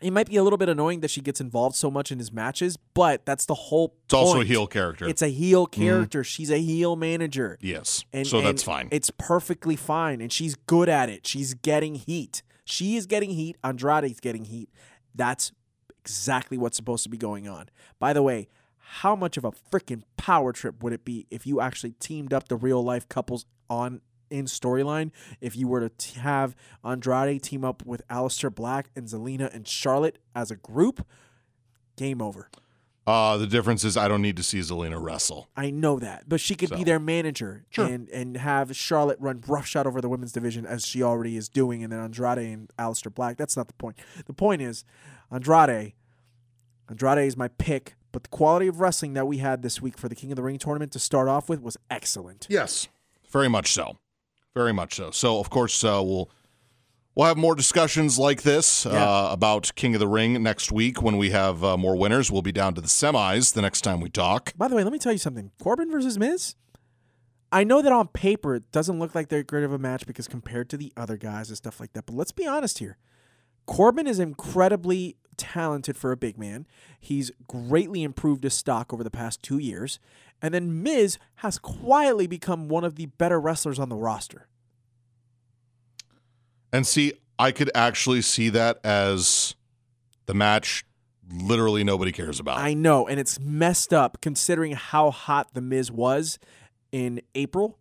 it might be a little bit annoying that she gets involved so much in his matches, but that's the whole. It's also a heel character. It's a heel character. She's a heel manager. yes. And, so that's fine. It's perfectly fine, and she's good at it. She's getting heat. She is getting heat. Andrade's getting heat. That's exactly what's supposed to be going on. By the way, how much of a freaking power trip would it be if you actually teamed up the real life couples on in storyline? If you were to t- have Andrade team up with Aleister Black and Zelina and Charlotte as a group, game over. uh, the difference is I don't need to see Zelina wrestle. I know that, but she could be their manager Sure. and and have Charlotte run roughshod over the women's division as she already is doing, and then Andrade and Aleister Black. That's not the point. The point is, Andrade. Andrade is my pick, but the quality of wrestling that we had this week for the King of the Ring tournament to start off with was excellent. Yes, very much so, very much so. So of course uh, we'll we'll have more discussions like this Yeah. uh, about King of the Ring next week when we have uh, more winners. We'll be down to the semis the next time we talk. By the way, let me tell you something. Corbin versus Miz. I know that on paper it doesn't look like they're great of a match because compared to the other guys and stuff like that. But let's be honest here. Corbin is incredibly talented for a big man. He's greatly improved his stock over the past two years. And then Miz has quietly become one of the better wrestlers on the roster. And see, I could actually see that as the match literally nobody cares about. I know, and it's messed up considering how hot the Miz was in April.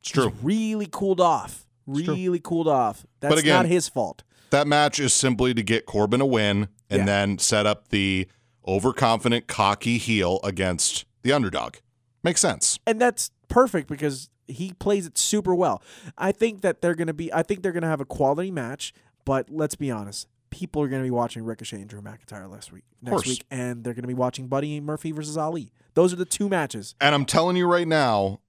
it's true. He's really cooled off. Really cooled off. That's again- not his fault. That match is simply to get Corbin a win and Yeah. then set up the overconfident, cocky heel against the underdog. Makes sense. and that's perfect because he plays it super well. I think that they're going to be I think they're going to have a quality match, but let's be honest. People are going to be watching Ricochet and Drew McIntyre last week, next week, and they're going to be watching Buddy Murphy versus Ali. Those are the two matches. And I'm telling you right now,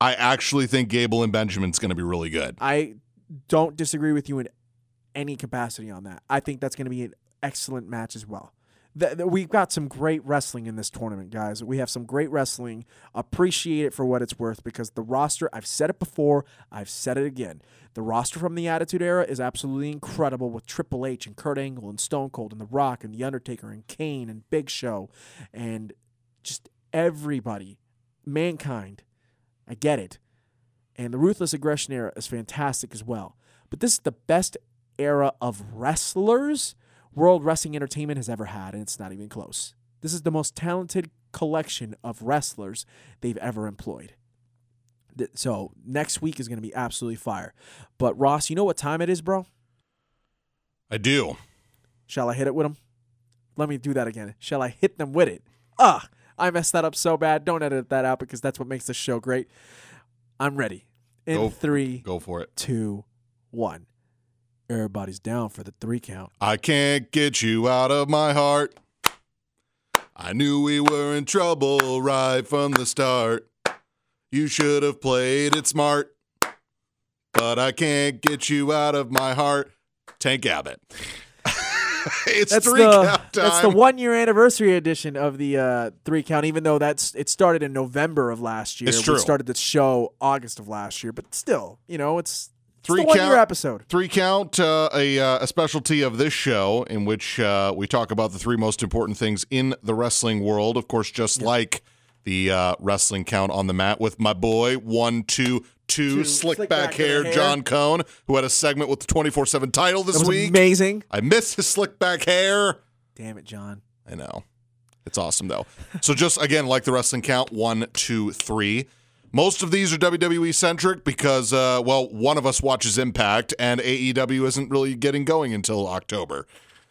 I actually think Gable and Benjamin's going to be really good. I don't disagree with you in any capacity on that. I think that's going to be an excellent match as well. Th- th- we've got some great wrestling in this tournament, guys. We have some great wrestling. Appreciate it for what it's worth because the roster, I've said it before, I've said it again. The roster from the Attitude Era is absolutely incredible with Triple H and Kurt Angle and Stone Cold and The Rock and The Undertaker and Kane and Big Show and just everybody. Mankind. I get it. And the Ruthless Aggression era is fantastic as well. But this is the best era of wrestlers World Wrestling Entertainment has ever had, and it's not even close. This is the most talented collection of wrestlers they've ever employed. So next week is going to be absolutely fire. But Ross, you know what time it is, bro? I do. Shall I hit it with them? Let me do that again. Shall I hit them with it? Ah, I messed that up so bad. Don't edit that out because that's what makes this show great. I'm ready. In Go- three, Go for it. two, one. Everybody's down for the three count. I can't get you out of my heart. I knew we were in trouble right from the start. You should have played it smart. But I can't get you out of my heart. Tank Abbott. it's That's three the count time. that's the one year anniversary edition of the uh, three count. Even though that's it started in November of last year. It's true. We started the show August of last year, but still, you know, it's, it's Three count- episode. Three count, uh, a, uh, a specialty of this show in which uh, we talk about the three most important things in the wrestling world. Of course, just like the uh, wrestling count on the mat with my boy, one, two, two, Two, slick, slick back, back hair, hair. Jon Cone, who had a segment with the 24 7 title this That was week. amazing. I miss his slick back hair. Damn it, John. I know. It's awesome though. so just again, like the wrestling count, one, two, three. Most of these are WWE centric because, uh, well, one of us watches Impact, and AEW isn't really getting going until October.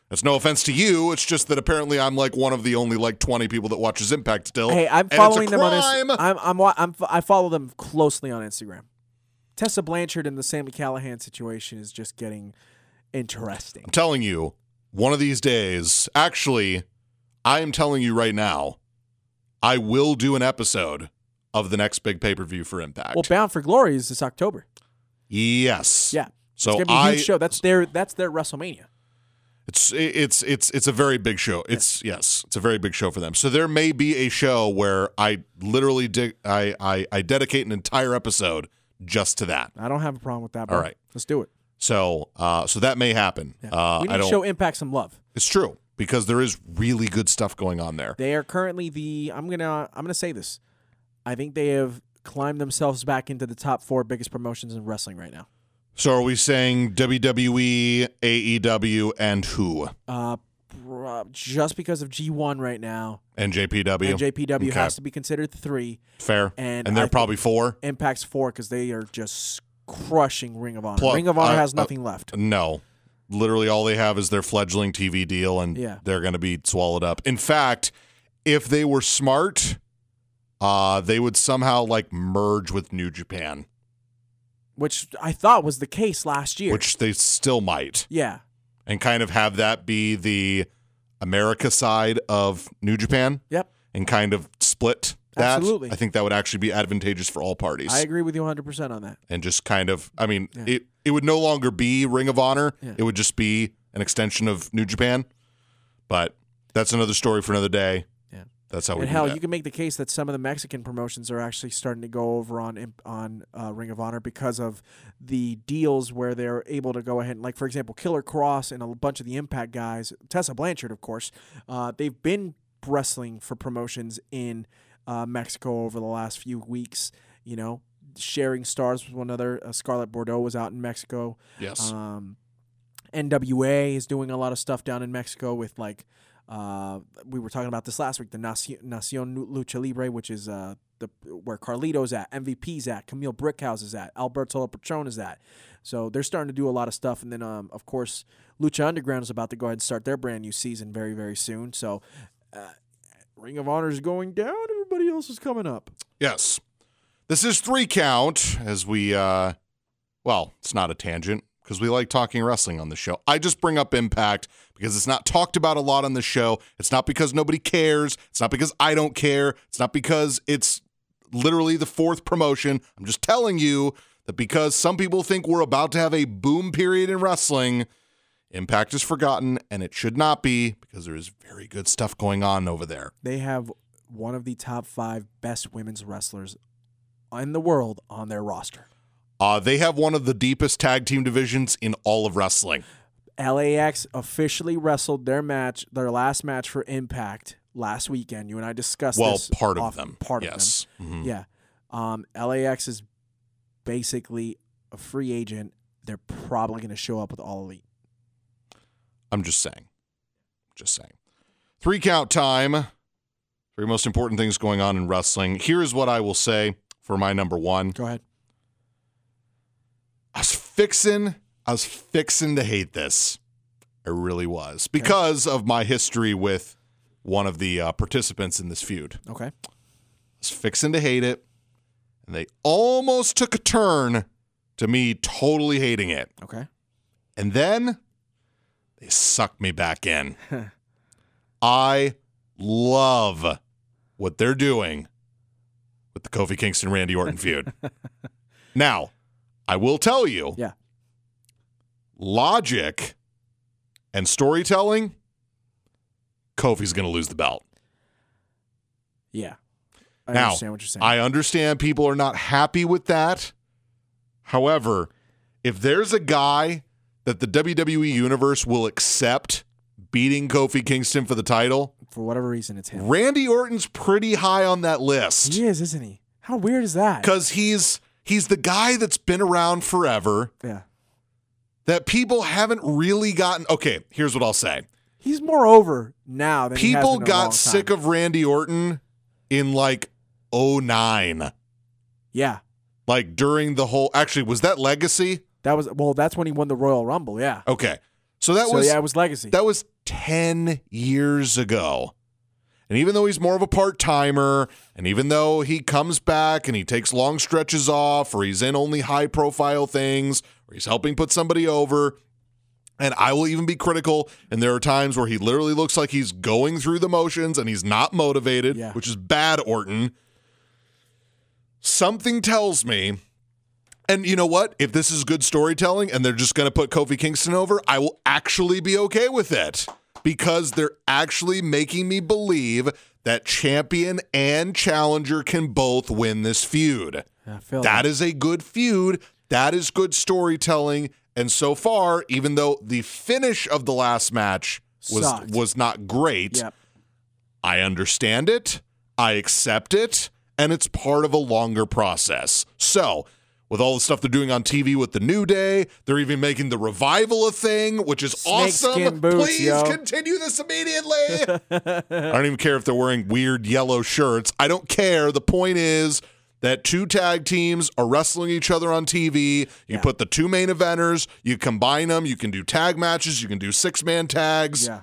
That's no offense to you. It's just that apparently I'm like one of the only like 20 people that watches Impact still. Hey, I'm and it's a following them on Instagram. I'm, I'm I'm I follow them closely on Instagram. Tessa Blanchard and the Sami Callihan situation is just getting interesting. I'm telling you, one of these days, actually, I am telling you right now, I will do an episode of the next big pay per view for Impact. Well, Bound for Glory is this October. yes. Yeah, So it's gonna be a I huge show. That's their that's their WrestleMania. It's it's it's it's a very big show. It's yes, it's a very big show for them. So there may be a show where I literally di- I, I I dedicate an entire episode just to that. I don't have a problem with that. Bro. All right. let's do it. So uh so that may happen. Yeah. Uh we need to show Impact some love. It's true because there is really good stuff going on there. They are currently the. I'm gonna I'm gonna say this. I think they have climbed themselves back into the top four biggest promotions in wrestling right now. So are we saying WWE, AEW and who? Uh, just because of G1 right now, And JPW. and JPW Okay. has to be considered three. Fair. and and they're probably 4. Impact's four because they are just crushing Ring of Honor. Plus- Ring of Honor uh, has uh, nothing left. No. Literally all they have is their fledgling TV deal and Yeah. they're going to be swallowed up. In fact, if they were smart, uh they would somehow like merge with New Japan, Which I thought was the case last year. which they still might. yeah, And kind of have that be the America side of New Japan yep, and kind of split that. Absolutely. I think that would actually be advantageous for all parties. I agree with you 100 percent on that. and just kind of I mean, Yeah. it it would no longer be Ring of Honor. Yeah. It would just be an extension of New Japan. But that's another story for another day. That's how we And hell, that. you can make the case that some of the Mexican promotions are actually starting to go over on on uh, Ring of Honor because of the deals where they're able to go ahead and, like for example, Killer Kross and a bunch of the Impact guys, Tessa Blanchard, of course, uh, they've been wrestling for promotions in uh, Mexico over the last few weeks. You know, sharing stars with one another. Uh, Scarlett Bordeaux was out in Mexico. yes. Um, NWA is doing a lot of stuff down in Mexico with like uh, we were talking about this last week, the Naci- Nacion Lucha Libre, which is uh, the where Carlito's at, MVP's at, Kamille Brickhouse is at, Alberto Patron is at. So they're starting to do a lot of stuff, and then um, of course Lucha Underground is about to go ahead and start their brand new season very very soon. So uh, Ring of Honor is going down, everybody else is coming up. yes. This is three count as we uh well, it's not a tangent because we like talking wrestling on the show. I just bring up Impact because it's not talked about a lot on the show. It's not because nobody cares. It's not because I don't care. It's not because it's literally the fourth promotion. I'm just telling you that because some people think we're about to have a boom period in wrestling, Impact is forgotten, and it should not be because there is very good stuff going on over there. They have one of the top five best women's wrestlers in the world on their roster. Uh, they have one of the deepest tag team divisions in all of wrestling. LAX officially wrestled their match, their last match for Impact last weekend. You and I discussed Well, this. part of off- them. Part yes. of them. Yeah. Um, LAX is basically a free agent. They're probably going to show up with all elite. I'm just saying. Just saying. Three count time. Three most important things going on in wrestling. Here's what I will say for my number one. Go ahead. I was fixing, I was fixing to hate this. I really was because of my history with one of the uh, participants in this feud. I Okay. was fixing to hate it, and they almost took a turn to me totally hating it. Okay. And then they sucked me back in. I love what they're doing with the Kofi Kingston Randy Orton feud. now, I will tell you Yeah. logic and storytelling, Kofi's going to lose the belt. Yeah. I Now, understand what you're saying. I understand people are not happy with that. However, if there's a guy that the WWE Universe will accept beating Kofi Kingston for the title, For whatever reason, it's him. Randy Orton's pretty high on that list He is, isn't he? How weird is that? because he's he's the guy that's been around forever Yeah. that people haven't really gotten. Okay, here's what I'll say: He's more over now than he has people in a long got sick of Randy Orton in like 09. Yeah. like during the whole. Actually, was that Legacy? That was well. That's when he won the Royal Rumble. Yeah. Okay. So that so was yeah, it was legacy. that was 10 years ago. And even though he's more of a part-timer and even though he comes back and he takes long stretches off or he's in only high-profile things or he's helping put somebody over and I will even be critical and there are times where he literally looks like he's going through the motions and he's not motivated, Yeah. which is bad Orton. Something tells me and you know what? If this is good storytelling and they're just going to put Kofi Kingston over, I will actually be okay with it because they're actually making me believe that champion and challenger can both win this feud. Feel That is a good feud. That is good storytelling. And so far, even though the finish of the last match was Sucked. was not great, Yep. I understand it, I accept it, and it's part of a longer process. So, with all the stuff they're doing on TV with the New Day, they're even making the revival a thing, which is awesome. boots, Please yo. continue this immediately. I don't even care if they're wearing weird yellow shirts. I don't care. The point is that two tag teams are wrestling each other on TV. You Yeah. put the two main eventers, you combine them, you can do tag matches, you can do six man tags. Yeah.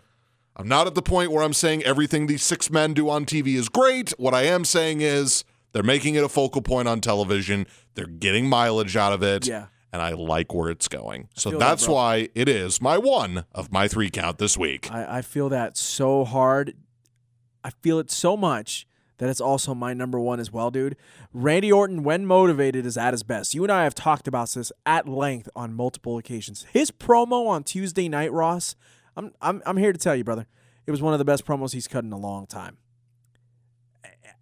I'm not at the point where I'm saying everything these six men do on TV is great. What I am saying is they're making it a focal point on television. They're getting mileage out of it. Yeah. And I like where it's going. So feel that, that's why it is my one of my three count this week. I, I feel that so hard. I feel it so much that it's also my number one as well, dude. Randy Orton, when motivated, is at his best. You and I have talked about this at length on multiple occasions. His promo on Tuesday night, Ross, I'm I'm I'm here to tell you, brother. It was one of the best promos he's cut in a long time.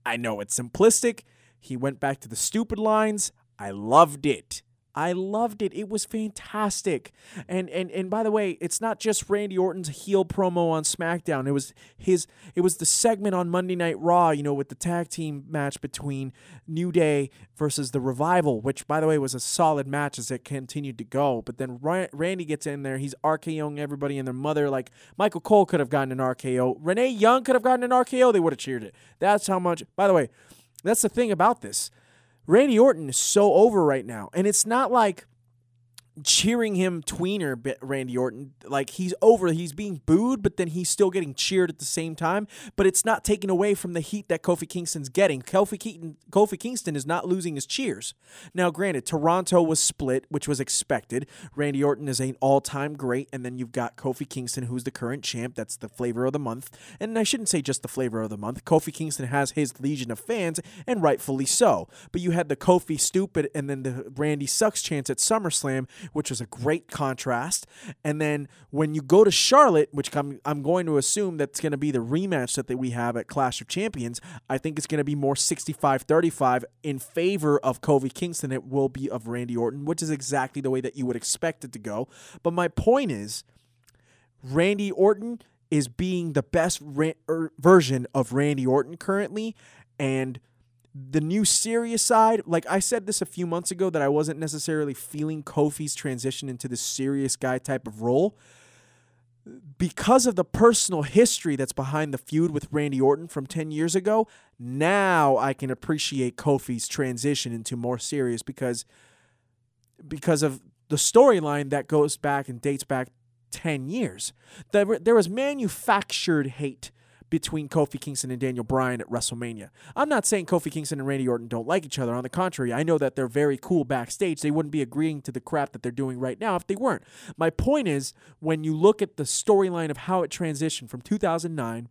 I know it's simplistic. He went back to the stupid lines. I loved it. I loved it. It was fantastic. And and and by the way, it's not just Randy Orton's heel promo on SmackDown. It was his it was the segment on Monday Night Raw, you know, with the tag team match between New Day versus the Revival, which by the way was a solid match as it continued to go. But then Randy gets in there, he's RKOing everybody and their mother like Michael Cole could have gotten an RKO. Renee Young could have gotten an RKO, they would have cheered it. That's how much By the way, that's the thing about this. Randy Orton is so over right now. And it's not like cheering him tweener Randy Orton. Like he's over he's being booed but then he's still getting cheered at the same time. But it's not taken away from the heat that Kofi Kingston's getting. Kofi Keaton Kofi Kingston is not losing his cheers. Now granted Toronto was split which was expected. Randy Orton is an all-time great and then you've got Kofi Kingston who's the current champ. That's the flavor of the month. And I shouldn't say just the flavor of the month. Kofi Kingston has his legion of fans and rightfully so. But you had the Kofi stupid and then the Randy sucks chance at SummerSlam which was a great contrast. And then when you go to Charlotte, which I'm, I'm going to assume that's going to be the rematch that we have at Clash of Champions, I think it's going to be more 65 35 in favor of Kofi Kingston. It will be of Randy Orton, which is exactly the way that you would expect it to go. But my point is, Randy Orton is being the best ra- er, version of Randy Orton currently. And the new serious side, like I said this a few months ago, that I wasn't necessarily feeling Kofi's transition into the serious guy type of role. Because of the personal history that's behind the feud with Randy Orton from 10 years ago, now I can appreciate Kofi's transition into more serious because because of the storyline that goes back and dates back 10 years. There, there was manufactured hate between Kofi Kingston and Daniel Bryan at WrestleMania. I'm not saying Kofi Kingston and Randy Orton don't like each other. On the contrary, I know that they're very cool backstage. They wouldn't be agreeing to the crap that they're doing right now if they weren't. My point is, when you look at the storyline of how it transitioned from 2009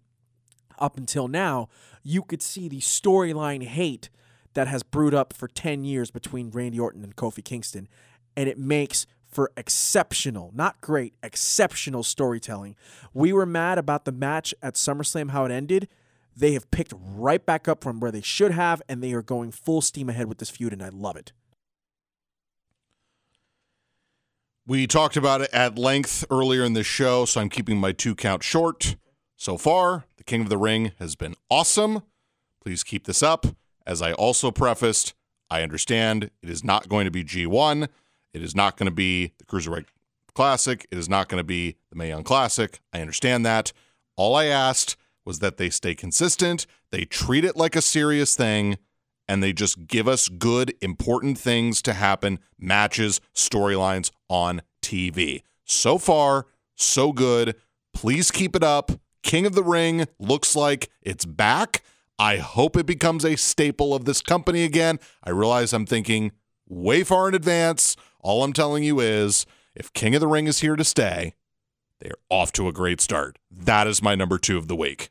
up until now, you could see the storyline hate that has brewed up for 10 years between Randy Orton and Kofi Kingston. And it makes for exceptional, not great, exceptional storytelling. We were mad about the match at SummerSlam, how it ended. They have picked right back up from where they should have, and they are going full steam ahead with this feud, and I love it. We talked about it at length earlier in the show, so I'm keeping my two count short. So far, the King of the Ring has been awesome. Please keep this up. As I also prefaced, I understand it is not going to be G1. It is not going to be the Cruiserweight Classic. It is not going to be the Mae Young Classic. I understand that. All I asked was that they stay consistent, they treat it like a serious thing, and they just give us good, important things to happen, matches, storylines on TV. So far, so good. Please keep it up. King of the Ring looks like it's back. I hope it becomes a staple of this company again. I realize I'm thinking way far in advance. All I'm telling you is if King of the Ring is here to stay, they're off to a great start. That is my number two of the week.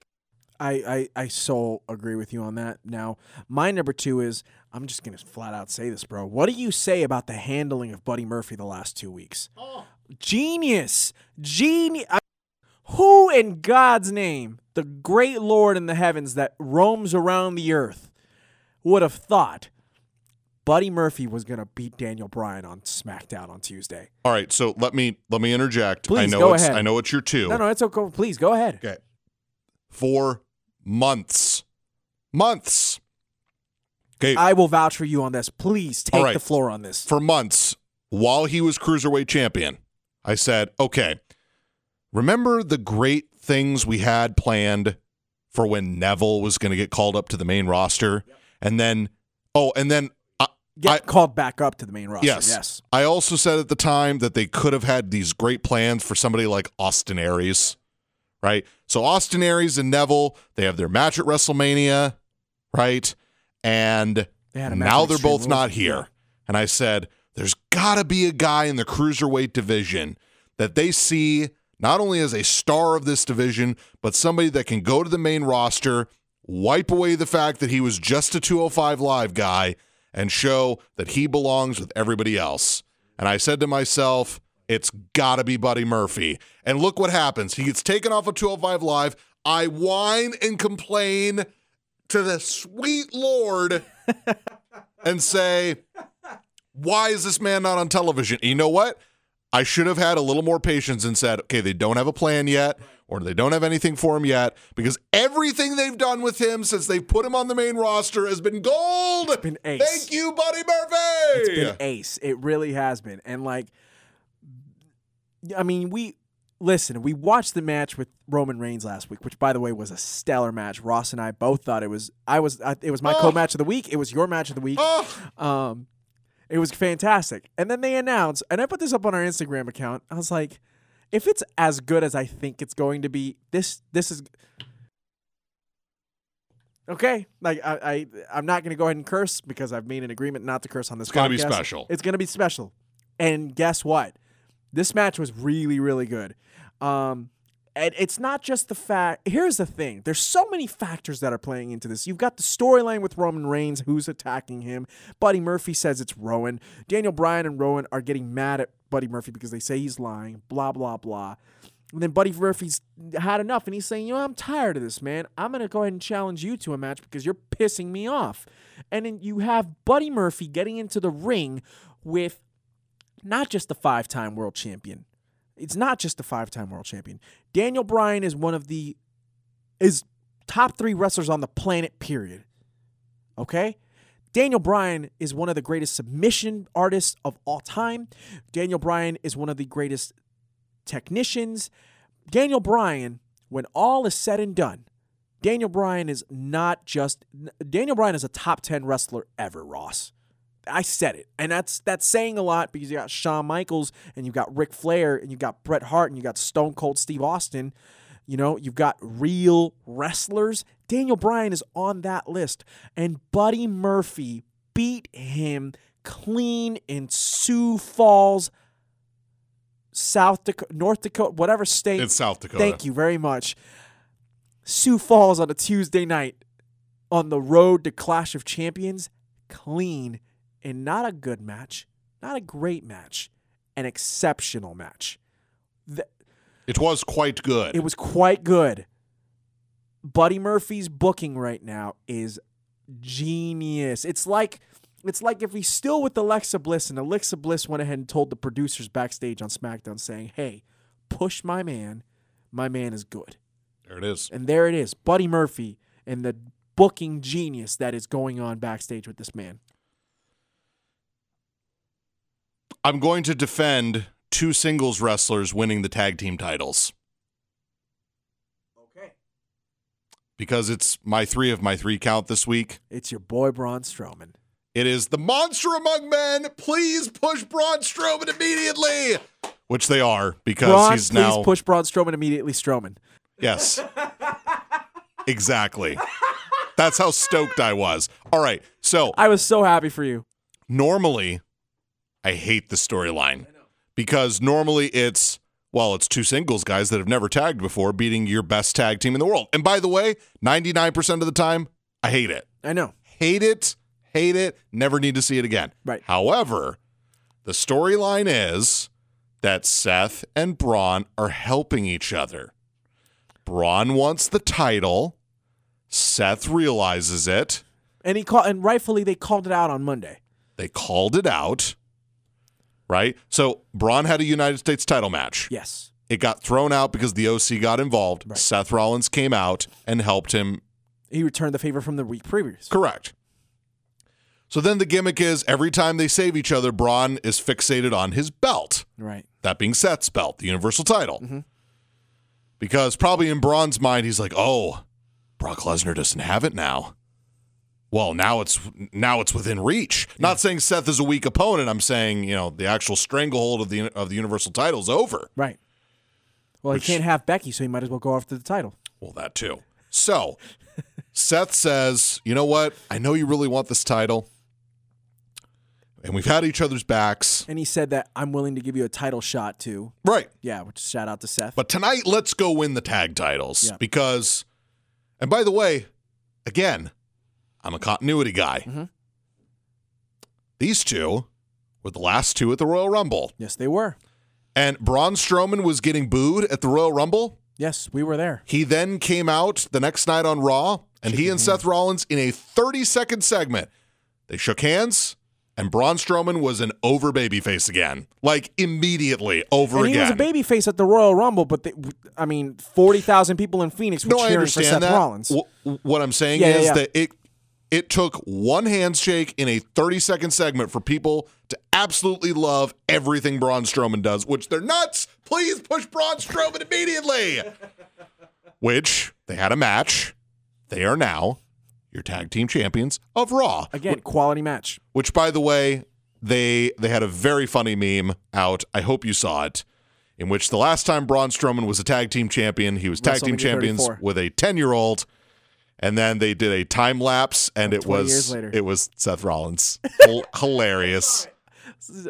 I, I, I so agree with you on that. Now, my number two is I'm just going to flat out say this, bro. What do you say about the handling of Buddy Murphy the last two weeks? Oh. Genius. Genius. Who in God's name, the great Lord in the heavens that roams around the earth, would have thought Buddy Murphy was going to beat Daniel Bryan on SmackDown on Tuesday. All right, so let me let me interject. Please, I know go it's ahead. I know it's your two. No, no, it's okay. Please go ahead. Okay. For months. Months. Okay. I will vouch for you on this. Please take right. the floor on this. For months, while he was cruiserweight champion, I said, okay, remember the great things we had planned for when Neville was going to get called up to the main roster? Yep. And then, oh, and then get I, called back up to the main roster. Yes. yes. I also said at the time that they could have had these great plans for somebody like Austin Aries, right? So Austin Aries and Neville, they have their match at WrestleMania, right? And now they're both not here. And I said, there's got to be a guy in the cruiserweight division that they see not only as a star of this division, but somebody that can go to the main roster, wipe away the fact that he was just a 205 live guy and show that he belongs with everybody else. And I said to myself, it's got to be Buddy Murphy. And look what happens. He gets taken off of 205 Live. I whine and complain to the sweet Lord and say, why is this man not on television? And you know what? I should have had a little more patience and said, okay, they don't have a plan yet or they don't have anything for him yet because everything they've done with him since they put him on the main roster has been gold. It's been ace. Thank you, Buddy Murphy. It's been ace. It really has been. And like, I mean, we listen. We watched the match with Roman Reigns last week, which, by the way, was a stellar match. Ross and I both thought it was. I was. it was my oh. co-match of the week. It was your match of the week. Oh. Um, It was fantastic. And then they announced, and I put this up on our Instagram account. I was like, if it's as good as I think it's going to be, this this is okay. Like I, I I'm not going to go ahead and curse because I've made an agreement not to curse on this. It's gonna be special. It's going to be special. And guess what? This match was really really good. Um, and it's not just the fact. Here's the thing: there's so many factors that are playing into this. You've got the storyline with Roman Reigns, who's attacking him. Buddy Murphy says it's Rowan. Daniel Bryan and Rowan are getting mad at Buddy Murphy because they say he's lying. Blah blah blah. And then Buddy Murphy's had enough, and he's saying, "You know, I'm tired of this, man. I'm gonna go ahead and challenge you to a match because you're pissing me off." And then you have Buddy Murphy getting into the ring with not just the five-time world champion. It's not just the five-time world champion. Daniel Bryan is one of the is top 3 wrestlers on the planet period. Okay? Daniel Bryan is one of the greatest submission artists of all time. Daniel Bryan is one of the greatest technicians. Daniel Bryan, when all is said and done, Daniel Bryan is not just Daniel Bryan is a top 10 wrestler ever, Ross. I said it. And that's that's saying a lot because you got Shawn Michaels and you got Ric Flair and you got Bret Hart and you got Stone Cold Steve Austin. You know, you've got real wrestlers. Daniel Bryan is on that list. And Buddy Murphy beat him clean in Sioux Falls, South Dakota, North Dakota, whatever state. It's South Dakota. Thank you very much. Sioux Falls on a Tuesday night on the road to Clash of Champions, clean and not a good match, not a great match, an exceptional match. The- It was quite good. it was quite good. Buddy Murphy's booking right now is genius. It's like it's like if he's still with Alexa Bliss and Alexa Bliss went ahead and told the producers backstage on SmackDown saying, "Hey, push my man. My man is good." there it is. And there it is, Buddy Murphy and the booking genius that is going on backstage with this man. I'm going to defend two singles wrestlers winning the tag team titles Okay. because it's my three of my three count this week. It's your boy Braun Strowman. It is the monster among men. Please push Braun Strowman immediately, which they are because Braun, he's please now. push Braun Strowman immediately. Strowman. Yes. exactly. That's how stoked I was. All right. So I was so happy for you. normally I hate the storyline because normally it's well, it's two singles guys that have never tagged before beating your best tag team in the world. And by the way, 99% of the time, I hate it. I know. Hate it, hate it, never need to see it again. Right. However, the storyline is that Seth and Braun are helping each other. Braun wants the title. Seth realizes it. And he called, and rightfully they called it out on Monday. They called it out. Right? So Braun had a United States title match. Yes. It got thrown out because the OC got involved. Right. Seth Rollins came out and helped him He returned the favor from the week previous. Correct. So then the gimmick is every time they save each other, Braun is fixated on his belt. Right. That being Seth's belt, the Universal title. Mm-hmm. Because probably in Braun's mind, he's like, "Oh, Brock Lesnar doesn't have it now. Well, now it's now it's within reach. Not saying Seth is a weak opponent. I'm saying you know the actual stranglehold of the of the Universal title is over. Right. Well, Which- he can't have Becky, so he might as well go after the title. Well, that too. So Seth says, you know what? I know you really want this title. And we've had each other's backs. And he said that I'm willing to give you a title shot too. Right. Yeah, which shout out to Seth. But tonight, let's go win the tag titles. Yeah. Because, and by the way, again, I'm a continuity guy. Mm-hmm. These two were the last two at the Royal Rumble. yes, they were. And Braun Strowman was getting booed at the Royal Rumble. Yes, we were there. He then came out the next night on Raw, and he and Seth Rollins in a 30 second segment, they shook hands, and Braun Strowman was an over babyface again, like immediately over and he again. was a babyface at the Royal Rumble, but they, I mean, forty thousand people in Phoenix were no, cheering for Seth that. Rollins. Wh- what I'm saying Yeah, yeah, is yeah. that it it took one handshake in a 30 second segment for people to absolutely love everything Braun Strowman does, which they're nuts. Please push Braun Strowman immediately. which they had a match. They are now your tag team champions of Raw. Again, quality match. Which, by the way, they they had a very funny meme out. I hope you saw it, in which the last time Braun Strowman was a tag team champion, he was tag team champions 34. with a ten year old, and then they did a time lapse, and it was it was Seth Rollins. Hil- Hilarious.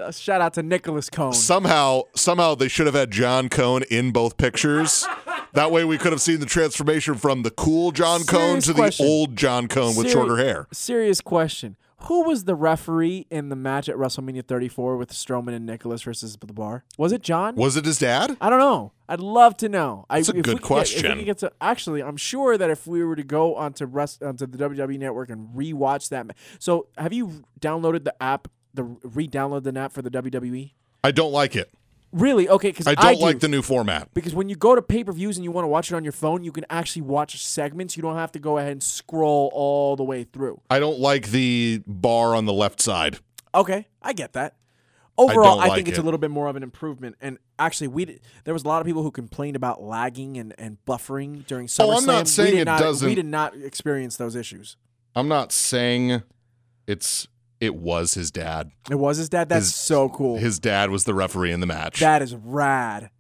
Uh, Shout out to Nicholas Cone. Somehow, somehow they should have had Jon Cone in both pictures. That way, we could have seen the transformation from the cool Jon Cone Serious to question. the old Jon Cone with Seri- shorter hair. Serious question. Who was the referee in the match at WrestleMania 34 with Strowman and Nicholas versus the Bar? Was it Jon? Was it his dad? I don't know. I'd love to know. I, That's a if good could get- if we question. get to- actually, I'm sure that if we were to go onto rest, onto the WWE Network and rewatch that, ma- so have you downloaded the app, the re-download the app for the WWE? I don't like it. Really? Okay, because I don't do. like the new format. because when you go to pay per views and you want to watch it on your phone, you can actually watch segments. You don't have to go ahead and scroll all the way through. I don't like the bar on the left side. Okay, I get that. Overall, I, like think it's it. a little bit more of an improvement. And actually, we did, there was a lot of people who complained about lagging and, and buffering during SummerSlam. Oh, I'm not saying it not, doesn't- We did not experience those issues. I'm not saying it's it was his dad. It was his dad. That's His- so cool. His dad was the referee in the match. that is rad.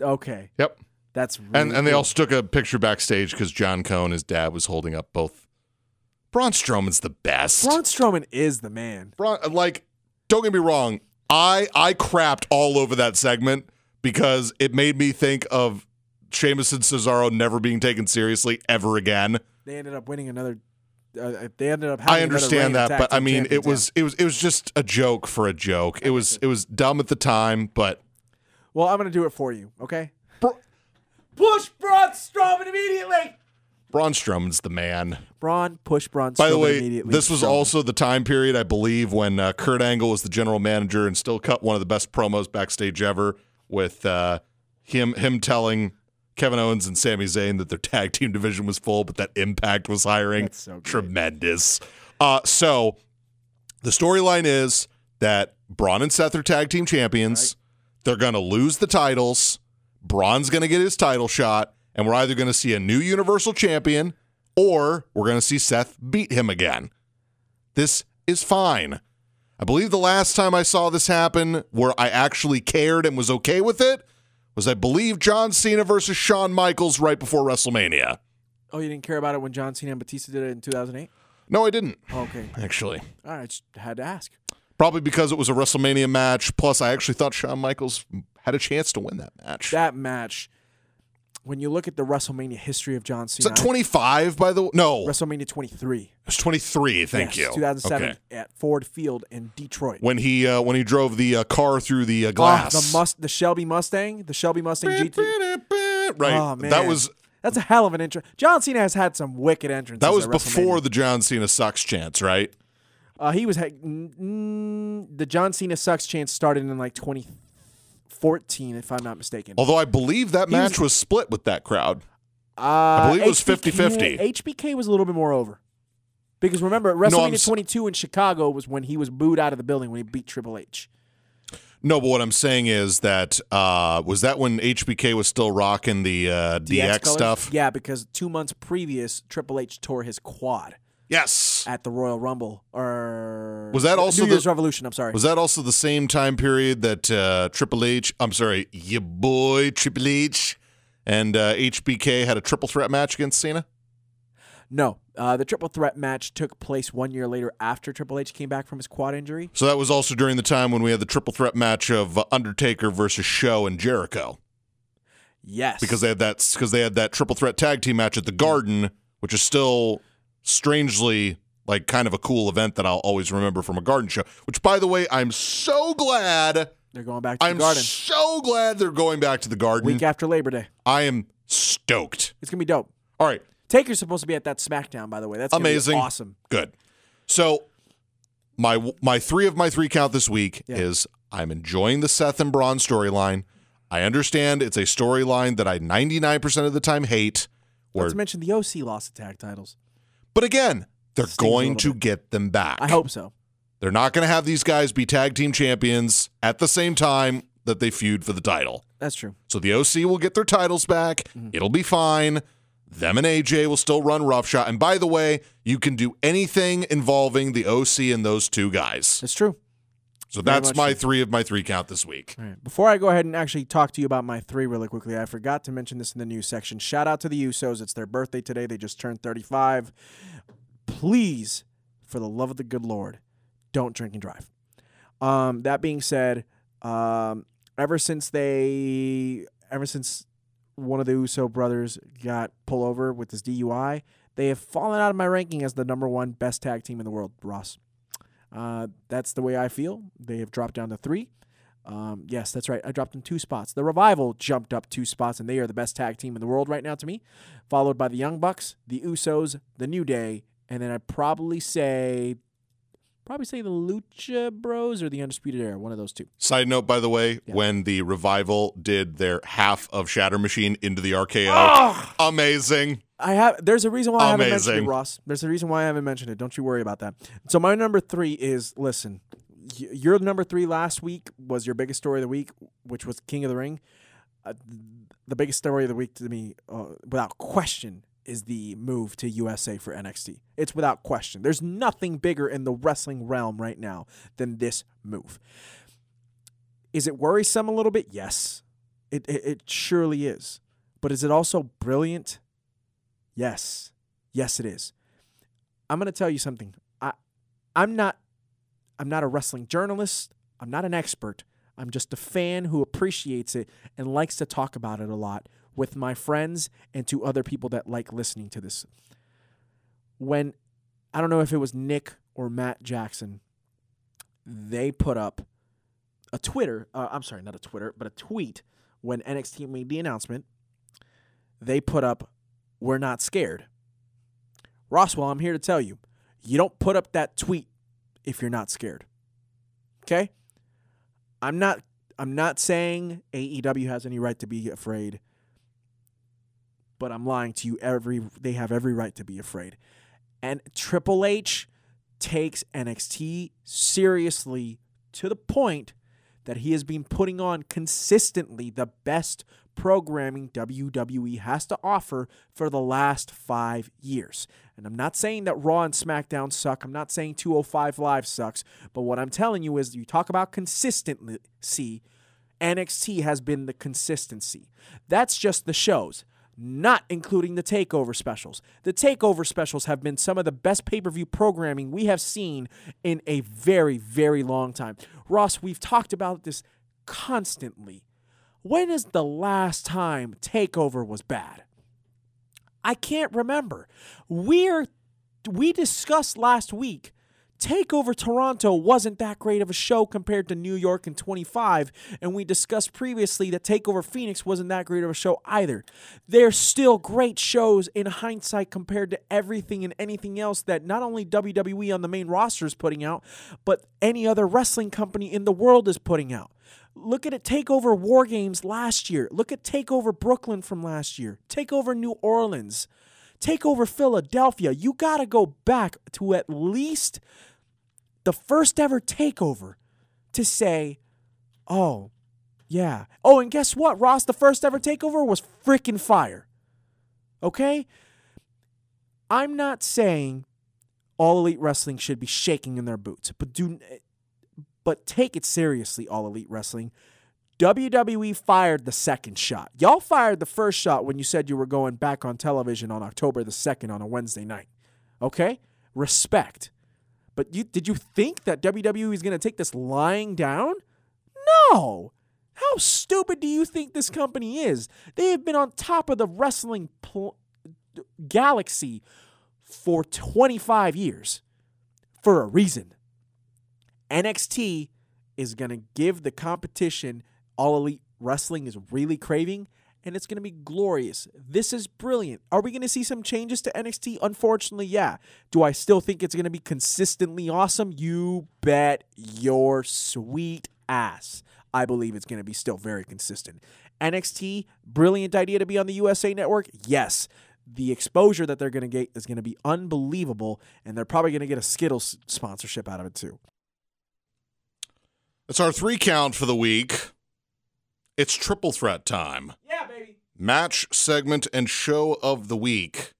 Okay, yep. that's really And and they cool. also took a picture backstage because Jon Cone, his dad, was holding up both. Braun Strowman's the best. Braun Strowman is the man. Braun, like, don't get me wrong. I I crapped all over that segment because it made me think of Sheamus and Cesaro never being taken seriously ever again. They ended up winning another. Uh, they ended up. Having I understand that, but I mean, it was it was it was just a joke for a joke. It was it was dumb at the time, but Well, I'm gonna do it for you. Okay. Bra- Push Braun Strowman immediately. Braun Strowman's the man. Braun push Braun. By the Strowman way, immediately. this was Strowman. also the time period, I believe, when uh, Kurt Angle was the general manager and still cut one of the best promos backstage ever with uh, him him telling Kevin Owens and Sami Zayn that their tag team division was full, but that Impact was hiring. So. Tremendous. Uh, so the storyline is that Braun and Seth are tag team champions. They're going to lose the titles. Braun's going to get his title shot, and we're either going to see a new Universal Champion or we're going to see Seth beat him again. This is fine. I believe the last time I saw this happen where I actually cared and was okay with it was, I believe, John Cena versus Shawn Michaels right before WrestleMania. Oh, you didn't care about it when John Cena and Batista did it in 2008? No, I didn't, oh, Okay. actually. All right. Just had to ask. Probably because it was a WrestleMania match. Plus, I actually thought Shawn Michaels had a chance to win that match. That match, when you look at the WrestleMania history of John Is Cena, that 25, by the way? No, WrestleMania 23. was 23. Thank Yes, you. 2007 Okay. at Ford Field in Detroit. When he uh, when he drove the uh, car through the uh, Oh, glass. the must, the Shelby Mustang, the Shelby Mustang GT. Right. Oh, man. That was That's a hell of an intro. John Cena has had some wicked entrances. that was before the John Cena sucks chance, right? Uh, he was ha- mm, the John Cena sucks chance started in like 2014, if I'm not mistaken. Although I believe that He was- match was split with that crowd. Uh, believe it was 50-50. HBK was a little bit more over. Because remember, WrestleMania s- 22 in Chicago was when he was booed out of the building when he beat Triple H. No, but what I'm saying is that uh, was that when HBK was still rocking the uh, DX, colors? stuff. Yeah, because two months previous, Triple H tore his quad Yes. at the Royal Rumble. Or Was that also New the- Year's Revolution? I'm sorry. Was that also the same time period that uh, Triple H, I'm sorry, your boy Triple H and uh, HBK had a triple threat match against Cena? no, uh, the triple threat match took place one year later after Triple H came back from his quad injury. So that was also during the time when we had the triple threat match of uh, Undertaker versus Show and Jericho Yes, because they had that because they had that triple threat tag team match at the Garden, which is still strangely like kind of a cool event that I'll always remember from a Garden show. Which, by the way, I'm so glad. they're going back to I'm the Garden so glad they're going back to the Garden. week after Labor Day. I am stoked. It's gonna be dope. All right. Taker's supposed to be at that SmackDown, by the way. That's Amazing. awesome. Good. So my my three of my three count this week Yeah. is I'm enjoying the Seth and Braun storyline. I understand it's a storyline that I 99% of the time hate. Let's mention the OC lost the tag titles. But again, they're Stings going to get them back. I hope so. They're not going to have these guys be tag team champions at the same time that they feud for the title. That's true. So the OC will get their titles back. Mm-hmm. It'll be fine. Them and AJ will still run roughshod. And by the way, you can do anything involving the OC and those two guys. That's true. So Very that's my so. three of my three count this week. Right. Before I go ahead and actually talk to you about my three really quickly, I forgot to mention this in the news section. Shout out to the Usos. It's their birthday today. They just turned 35. Please, for the love of the good Lord, don't drink and drive. Um, that being said, um, ever since they, ever since one of the Uso brothers got pulled over with this DUI, they have fallen out of my ranking as the number one best tag team in the world, Ross. Uh, that's the way I feel. They have dropped down to three. Um, yes, that's right. I dropped them two spots. The Revival jumped up two spots, and they are the best tag team in the world right now to me, followed by the Young Bucks, the Usos, the New Day, and then I'd probably say, probably say the Lucha Bros or the Undisputed Era, one of those two. Side note, by the way, Yeah. when the revival did their half of Shatter Machine into the RKO, Ah! amazing. I have. There's a reason why I haven't mentioned it, Ross. There's a reason why I haven't mentioned it. Don't you worry about that. So my number three is listen. y- Your number three last week was your biggest story of the week, which was King of the Ring. Uh, the biggest story of the week to me, uh, without question, is the move to USA for NXT. It's without question. There's nothing bigger in the wrestling realm right now than this move. Is it worrisome a little bit? Yes, it it, it surely is. But is it also brilliant? Yes. Yes it is. I'm going to tell you something. I I'm not I'm not a wrestling journalist. I'm not an expert. I'm just a fan who appreciates it and likes to talk about it a lot with my friends and to other people that like listening to this. When I don't know if it was Nick or Matt Jackson, they put up a Twitter, uh, I'm sorry, not a Twitter, but a tweet when NXT made the announcement. They put up we're not scared. Roswell, I'm here to tell you, you don't put up that tweet if you're not scared. Okay? I'm not I'm not saying AEW has any right to be afraid, but I'm lying to you every they have every right to be afraid. And Triple H takes NXT seriously to the point that he has been putting on consistently the best programming WWE has to offer for the last five years. And I'm not saying that Raw and SmackDown suck. I'm not saying 205 Live sucks. But what I'm telling you is you talk about consistency, NXT has been the consistency. That's just the shows. Not including the takeover specials. The takeover specials have been some of the best pay per view programming we have seen in a very, very long time. Ross, we've talked about this constantly. When is the last time Takeover was bad? I can't remember. We're we discussed last week Takeover Toronto wasn't that great of a show compared to New York in 25, and we discussed previously that Takeover Phoenix wasn't that great of a show either. They're still great shows in hindsight compared to everything and anything else that not only WWE on the main roster is putting out, but any other wrestling company in the world is putting out. Look at it Takeover War Games last year. Look at Takeover Brooklyn from last year. Takeover New Orleans. Takeover Philadelphia. You got to go back to at least the first ever takeover to say, oh, yeah. Oh, and guess what, Ross? The first ever takeover was freaking fire. Okay? I'm not saying all elite wrestling should be shaking in their boots, but do but take it seriously, all elite wrestling. WWE fired the second shot. Y'all fired the first shot when you said you were going back on television on October the 2nd on a Wednesday night. Okay? Respect. But you did you think that WWE is going to take this lying down? No. How stupid do you think this company is? They have been on top of the wrestling pl- galaxy for 25 years for a reason. NXT is going to give the competition all elite wrestling is really craving and it's going to be glorious. This is brilliant. Are we going to see some changes to NXT? Unfortunately, yeah. Do I still think it's going to be consistently awesome? You bet your sweet ass. I believe it's going to be still very consistent. NXT, brilliant idea to be on the USA network? Yes. The exposure that they're going to get is going to be unbelievable, and they're probably going to get a Skittles sponsorship out of it too. That's our three count for the week. It's triple threat time. Yeah, baby. Match, segment, and show of the week.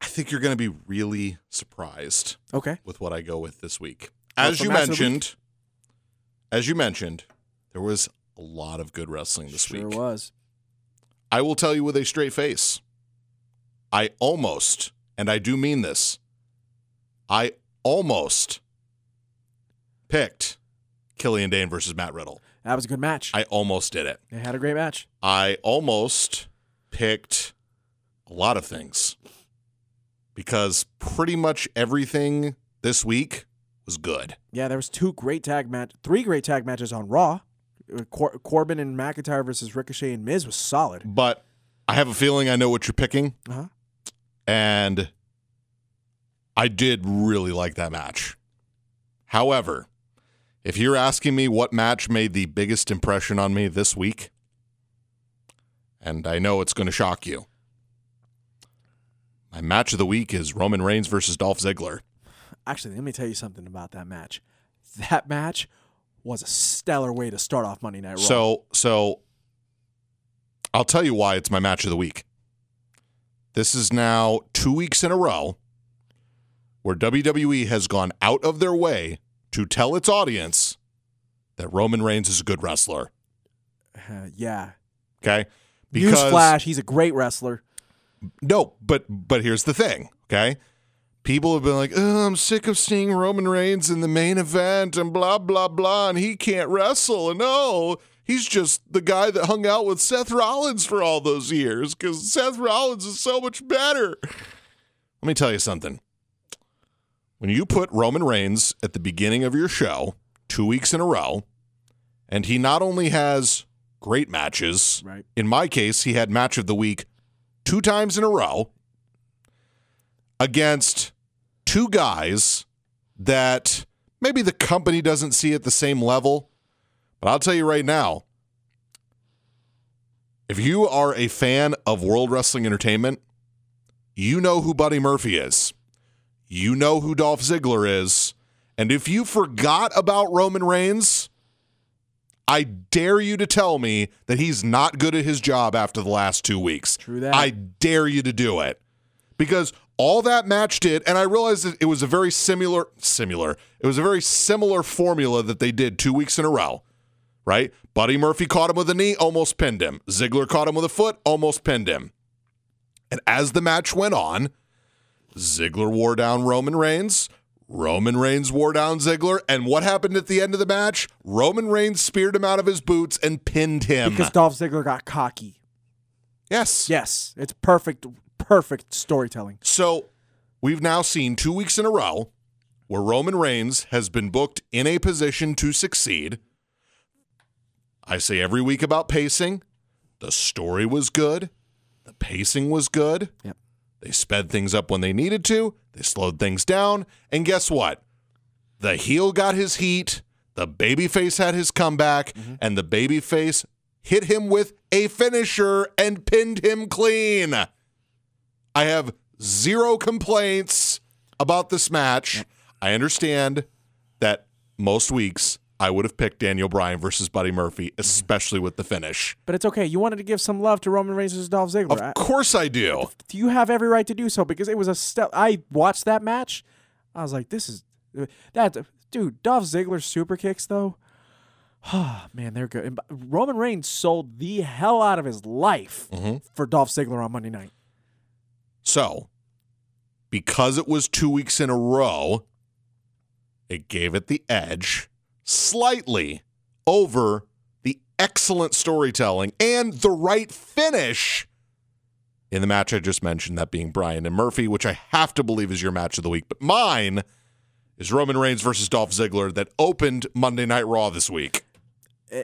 I think you're going to be really surprised Okay. with what I go with this week. as you match of the week? mentioned, as you mentioned, there was a lot of good wrestling this sure week. There was. I will tell you with a straight face. I almost, and I do mean this, I almost picked Killian Dain versus Matt Riddle. That was a good match. I almost did it. they had a great match. I almost picked a lot of things because pretty much everything this week was good. Yeah, there was two great tag match, three great tag matches on Raw. Cor- Corbin and McIntyre versus Ricochet and Miz was solid. But I have a feeling I know what you're picking. Uh-huh. And I did really like that match. However, if you're asking me what match made the biggest impression on me this week, and I know it's going to shock you, my match of the week is Roman Reigns versus Dolph Ziggler. Actually, let me tell you something about that match. That match was a stellar way to start off Monday Night Raw. So, so I'll tell you why it's my match of the week. This is now two weeks in a row where WWE has gone out of their way to tell its audience that Roman Reigns is a good wrestler. Uh, yeah. Okay, Because, Newsflash, he's a great wrestler. No, but but here's the thing, okay? People have been like, oh, I'm sick of seeing Roman Reigns in the main event and blah blah blah, and he can't wrestle, and no, he's just the guy that hung out with Seth Rollins for all those years because Seth Rollins is so much better. Let me tell you something. When you put Roman Reigns at the beginning of your show, two weeks in a row, and he not only has great matches, Right. in my case, he had match of the week two times in a row against two guys that maybe the company doesn't see at the same level. But I'll tell you right now if you are a fan of World Wrestling Entertainment, you know who Buddy Murphy is. You know who Dolph Ziggler is. And if you forgot about Roman Reigns, I dare you to tell me that he's not good at his job after the last two weeks. True that. I dare you to do it. Because all that match did, and I realized that it was a very similar, similar, it was a very similar formula that they did two weeks in a row, right? Buddy Murphy caught him with a knee, almost pinned him. Ziggler caught him with a foot, almost pinned him. And as the match went on, Ziggler wore down Roman Reigns. Roman Reigns wore down Ziggler. And what happened at the end of the match? Roman Reigns speared him out of his boots and pinned him. Because Dolph Ziggler got cocky. yes. Yes, it's perfect, perfect storytelling. So we've now seen two weeks in a row where Roman Reigns has been booked in a position to succeed. I say every week about pacing. The story was good. The pacing was good. Yep. They sped things up when they needed to. They slowed things down. And guess what? The heel got his heat. The babyface had his comeback. Mm-hmm. And the babyface hit him with a finisher and pinned him clean. I have zero complaints about this match. I understand that most weeks I would have picked Daniel Bryan versus Buddy Murphy, especially with the finish. But it's okay. You wanted to give some love to Roman Reigns versus Dolph Ziggler. I- Of course I do. Do you have every right to do so because it was a step. I watched that match. I was like, this is that dude. Dolph Ziggler super kicks though. Oh man, they're good. And Roman Reigns sold the hell out of his life Mhm. for Dolph Ziggler on Monday night. So, because it was two weeks in a row, it gave it the edge slightly over the excellent storytelling and the right finish in the match I just mentioned, that being Bryan and Murphy, which I have to believe is your match of the week. But mine is Roman Reigns versus Dolph Ziggler that opened Monday Night Raw this week.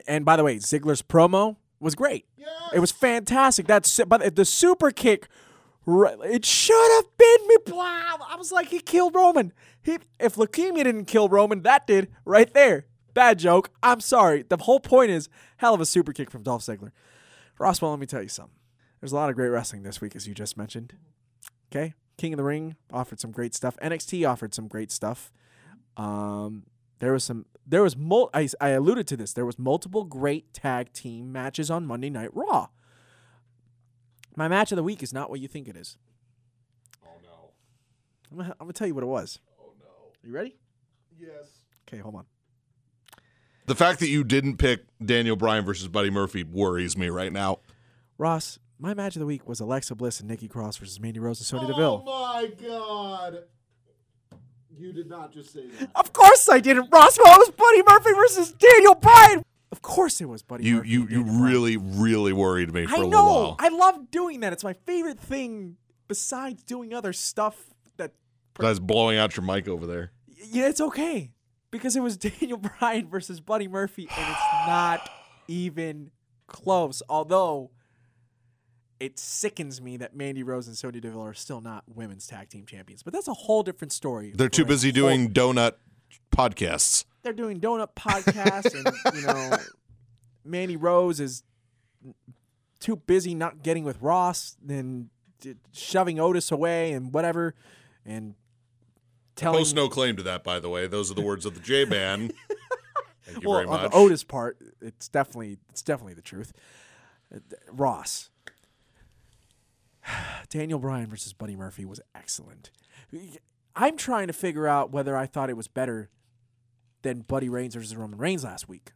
And by the way, Ziggler's promo was great. It was fantastic. That's but the super kick. It should have been me. Wow. I was like, he killed Roman. He, if leukemia didn't kill Roman, that did right there. Bad joke. I'm sorry. The whole point is hell of a super kick from Dolph Ziggler. Rosswell, let me tell you something. There's a lot of great wrestling this week, as you just mentioned. Okay, King of the Ring offered some great stuff. NXT offered some great stuff. Um, there was some. There was mul- I, I alluded to this. There was multiple great tag team matches on Monday Night Raw. My match of the week is not what you think it is. Oh, no. I'm gonna, I'm gonna tell you what it was. Oh, no. You ready? Yes. Okay, hold on. The fact that you didn't pick Daniel Bryan versus Buddy Murphy worries me right now. Ross, my match of the week was Alexa Bliss and Nikki Cross versus Mandy Rose and Sonya oh Deville. Oh my god. You did not just say that. Of course I didn't. Ross, well, it was Buddy Murphy versus Daniel Bryan. Of course it was Buddy You Murphy. you you really really worried me for I a little know. while. I love doing that. It's my favorite thing besides doing other stuff that Guys blowing out your mic over there. yeah, it's okay because it was Daniel Bryan versus Buddy Murphy, and it's not even close. Although it sickens me that Mandy Rose and Sonya Deville are still not women's tag team champions, but that's a whole different story. They're too busy whole- doing donut podcasts. They're doing donut podcasts, and you know, Mandy Rose is too busy not getting with Ross and shoving Otis away and whatever, and telling Post no claim to that, by the way. Those are the words of the J Man. Thank you well, very on much. the Otis part, it's definitely it's definitely the truth. Uh, Ross, Daniel Bryan versus Buddy Murphy was excellent. I'm trying to figure out whether I thought it was better than Buddy Reigns versus Roman Reigns last week.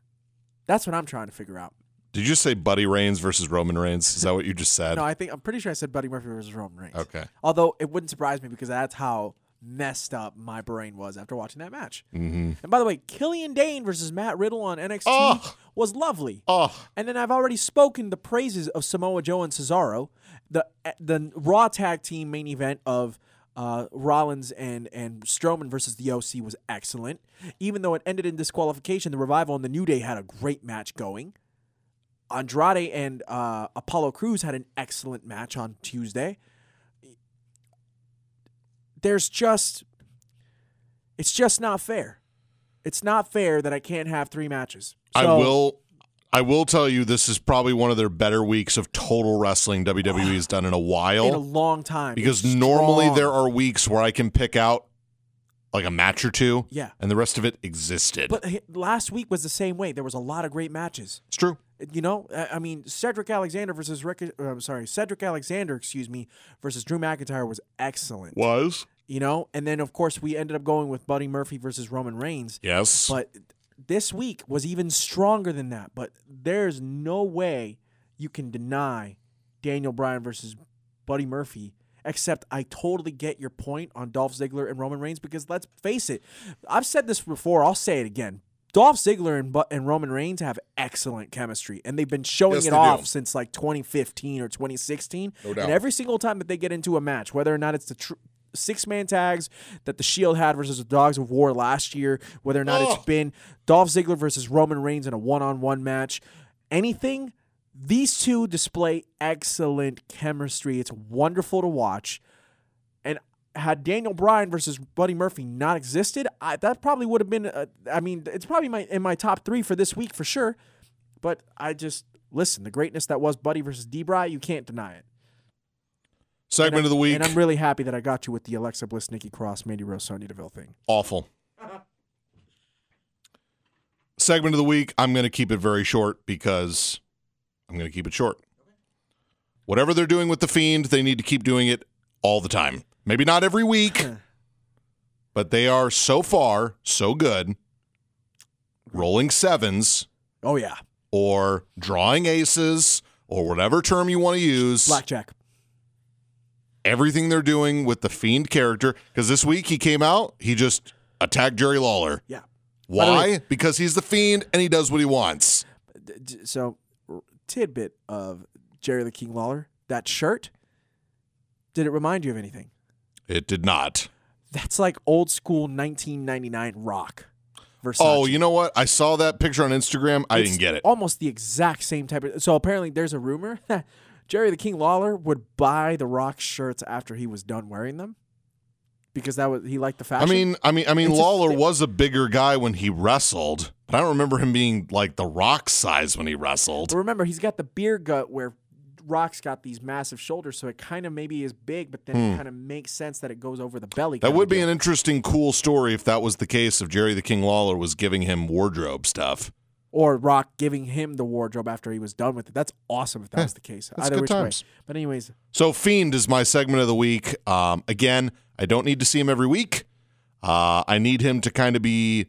That's what I'm trying to figure out. Did you say Buddy Reigns versus Roman Reigns? Is that what you just said? No, I think I'm pretty sure I said Buddy Murphy versus Roman Reigns. Okay. Although it wouldn't surprise me because that's how messed up my brain was after watching that match. Mm-hmm. And by the way, Killian Dain versus Matt Riddle on NXT Oh. was lovely. Oh, And then I've already spoken the praises of Samoa Joe and Cesaro. The the Raw tag team main event of uh, Rollins and and Strowman versus the OC was excellent. Even though it ended in disqualification, the Revival and the New Day had a great match going. Andrade and uh, Apollo Crews had an excellent match on Tuesday. There's just, it's just not fair. It's not fair that I can't have three matches. I will. I will tell you, this is probably one of their better weeks of total wrestling WWE has done in a while. in a long time because It's normally strong. there are weeks where I can pick out like a match or two, yeah. and the rest of it existed. But last week was the same way. There was a lot of great matches. it's true. You know, I I mean, Cedric Alexander versus Rick. uh, I'm sorry, Cedric Alexander, excuse me, versus Drew McIntyre was excellent. Was You know, and then of course we ended up going with Buddy Murphy versus Roman Reigns. yes, But this week was even stronger than that. But there's no way you can deny Daniel Bryan versus Buddy Murphy. Except I totally get your point on Dolph Ziggler and Roman Reigns because let's face it, I've said this before. I'll say it again. Dolph Ziggler and, and Roman Reigns have excellent chemistry, and they've been showing Yes, it off do. since like 2015 or 2016. No doubt. And every single time that they get into a match, whether or not it's the tr- six man tags that the Shield had versus the Dogs of War last year, whether or not Oh. it's been Dolph Ziggler versus Roman Reigns in a one on one match, anything, these two display excellent chemistry. It's wonderful to watch. And had Daniel Bryan versus Buddy Murphy not existed, I, that probably would have been. Uh, I mean, it's probably my in my top three for this week for sure. But I just listen. The greatness that was Buddy versus D. Bry, you can't deny it. segment of the week. And I'm really happy that I got you with the Alexa Bliss, Nikki Cross, Mandy Rose, Sonya Deville thing. awful. Segment of the week. I'm going to keep it very short because I'm going to keep it short. Whatever they're doing with the fiend, they need to keep doing it all the time. Maybe not every week, but they are so far so good. Rolling sevens Oh yeah, or drawing aces or whatever term you want to use. blackjack. everything they're doing with the fiend character because this week he came out he just attacked jerry lawler Yeah. why because he's the fiend and he does what he wants So, tidbit of Jerry the King Lawler. That shirt. Did it remind you of anything? it did not That's like old school 1999 rock. Versace. oh you know what i saw that picture on instagram i It's didn't get it Almost the exact same type of. So apparently, there's a rumor that Jerry the King Lawler would buy the Rock shirts after he was done wearing them, because that was he liked the fashion. i mean i mean i mean It's lawler thi- was a bigger guy when he wrestled but i don't remember him being like the rock size when he wrestled But remember, he's got the beer gut where Rock's got these massive shoulders, so it kind of maybe is big, but then it kind of makes sense that it goes over the belly. Hmm. that would be an interesting cool story if that was the case if jerry the king lawler was giving him wardrobe stuff or Rock giving him the wardrobe after he was done with it. That's awesome if that was the case. that's Either good which times. way. But anyways, So Fiend is my segment of the week. Um, again, I don't need to see him every week. Uh, I need him to kind of be,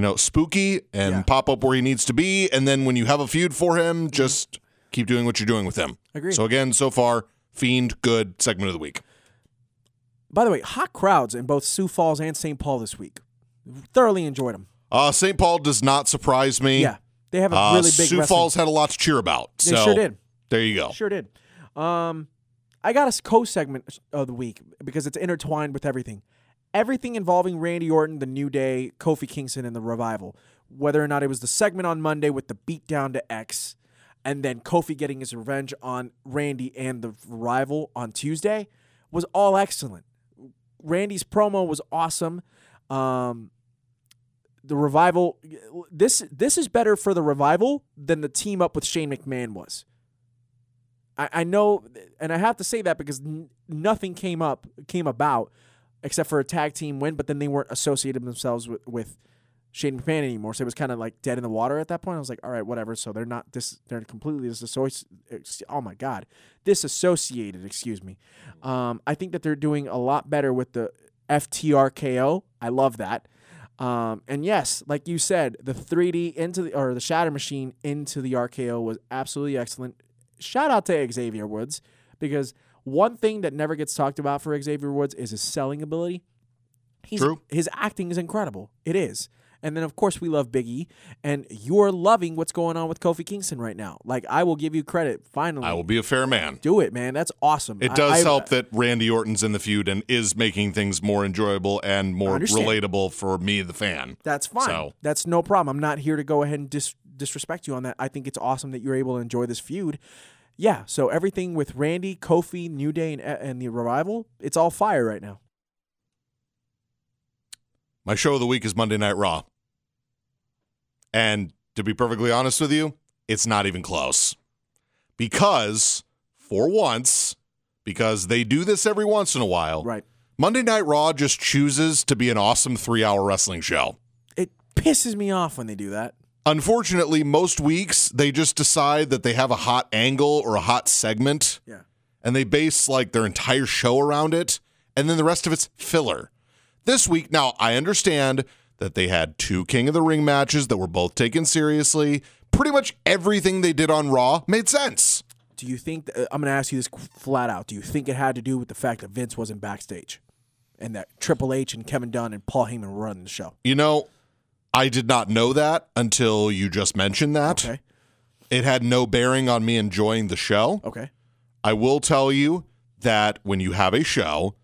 you know, spooky and Yeah. pop up where he needs to be. And then when you have a feud for him, just keep doing what you're doing with him. Agreed. So again, so far, Fiend, good segment of the week. By the way, hot crowds in both Sioux Falls and St. Paul this week. Thoroughly enjoyed them. Uh, St. Paul does not surprise me. Yeah, they have a Uh, really big. Sioux wrestling- Falls had a lot to cheer about. They sure did. there you go. Sure did. Um, I got a co segment of the week because it's intertwined with everything. Everything involving Randy Orton, the New Day, Kofi Kingston, and the Revival. Whether or not it was the segment on Monday with the beatdown to X, and then Kofi getting his revenge on Randy and the Revival on Tuesday, was all excellent. Randy's promo was awesome. Um, the revival this this is better for the revival than the team up with Shane McMahon was. I, I know, and I have to say that because n- nothing came up came about except for a tag team win, but then they weren't associated themselves with, with Shane McMahon anymore. So it was kind of like dead in the water at that point. I was like, all right, whatever. So they're not this. They're completely disassociated. Oh my god, disassociated. Excuse me. Um, I think that they're doing a lot better with the FTRKO. I love that. Um, and yes, like you said, the 3D into the or the Shatter Machine into the RKO was absolutely excellent. Shout out to Xavier Woods because one thing that never gets talked about for Xavier Woods is his selling ability. He's, True. His acting is incredible. It is. And then of course we love Big E, and you're loving what's going on with Kofi Kingston right now. Like I will give you credit. Finally, I will be a fair man. do it, man. That's awesome. It does I- help that Randy Orton's in the feud and is making things more enjoyable and more relatable for me, the fan. That's fine. So- That's no problem. I'm not here to go ahead and dis- disrespect you on that. I think it's awesome that you're able to enjoy this feud. Yeah. So everything with Randy, Kofi, New Day, and, and the revival, it's all fire right now. My show of the week is Monday Night Raw. And to be perfectly honest with you, it's not even close. Because, for once, because they do this every once in a while, Right. Monday Night Raw just chooses to be an awesome three hour wrestling show. It pisses me off when they do that. Unfortunately, most weeks they just decide that they have a hot angle or a hot segment Yeah. and they base like their entire show around it, and then the rest of it's filler. This week, now I understand that they had two King of the Ring matches that were both taken seriously. Pretty much everything they did on Raw made sense. Do you think? That, uh, I'm going to ask you this flat out. Do you think it had to do with the fact that Vince wasn't backstage, and that Triple H and Kevin Dunn and Paul Heyman were running the show? You know, I did not know that until you just mentioned that. Okay. It had no bearing on me enjoying the show. Okay. I will tell you that when you have a show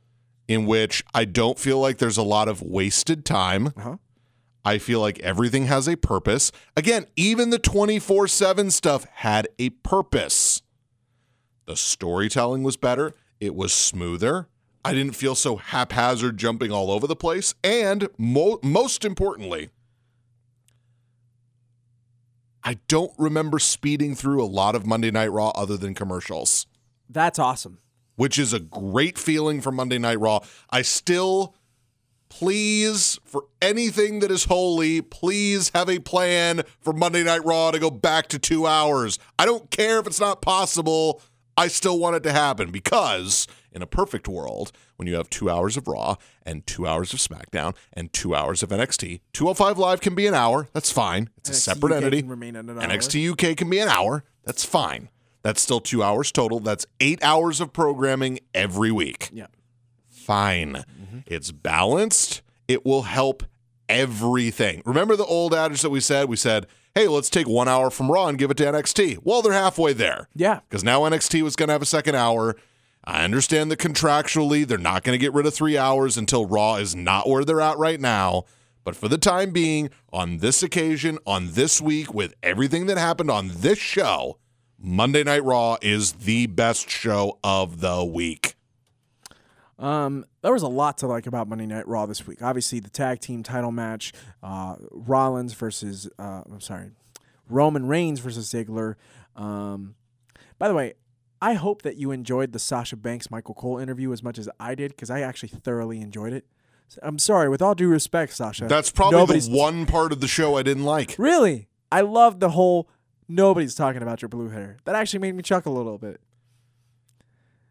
in which I don't feel like there's a lot of wasted time, Uh-huh. I feel like everything has a purpose. Again, even the 24 7 stuff had a purpose. The storytelling was better, it was smoother. I didn't feel so haphazard jumping all over the place. And mo- most importantly, I don't remember speeding through a lot of Monday Night Raw other than commercials That's awesome. which is a great feeling for Monday Night Raw. I still, please, for anything that is holy, please have a plan for Monday Night Raw to go back to two hours. I don't care if it's not possible. I still want it to happen because in a perfect world, when you have two hours of Raw and two hours of SmackDown and two hours of NXT, 205 Live can be an hour. That's fine. It's a separate UK entity. an. NXT UK can be an hour. That's fine. That's still two hours total. That's eight hours of programming every week. Yeah. Fine. Mm-hmm. It's balanced. It will help everything. Remember the old adage that we said? We said, hey, let's take one hour from Raw and give it to NXT. Well, they're halfway there Yeah. because now NXT was going to have a second hour. I understand that contractually they're not going to get rid of three hours until Raw is not where they're at right now. But for the time being, on this occasion, on this week, with everything that happened on this show, Monday Night Raw is the best show of the week. Um, there was a lot to like about Monday Night Raw this week. Obviously, the tag team title match, uh, Rollins versus uh, I'm sorry, Roman Reigns versus Ziggler. Um, by the way, I hope that you enjoyed the Sasha Banks Michael Cole interview as much as I did because I actually thoroughly enjoyed it. I'm sorry, with all due respect, Sasha. That's probably nobody's the one part of the show I didn't like. really. I love the whole nobody's talking about your blue hair. That actually made me chuckle a little bit.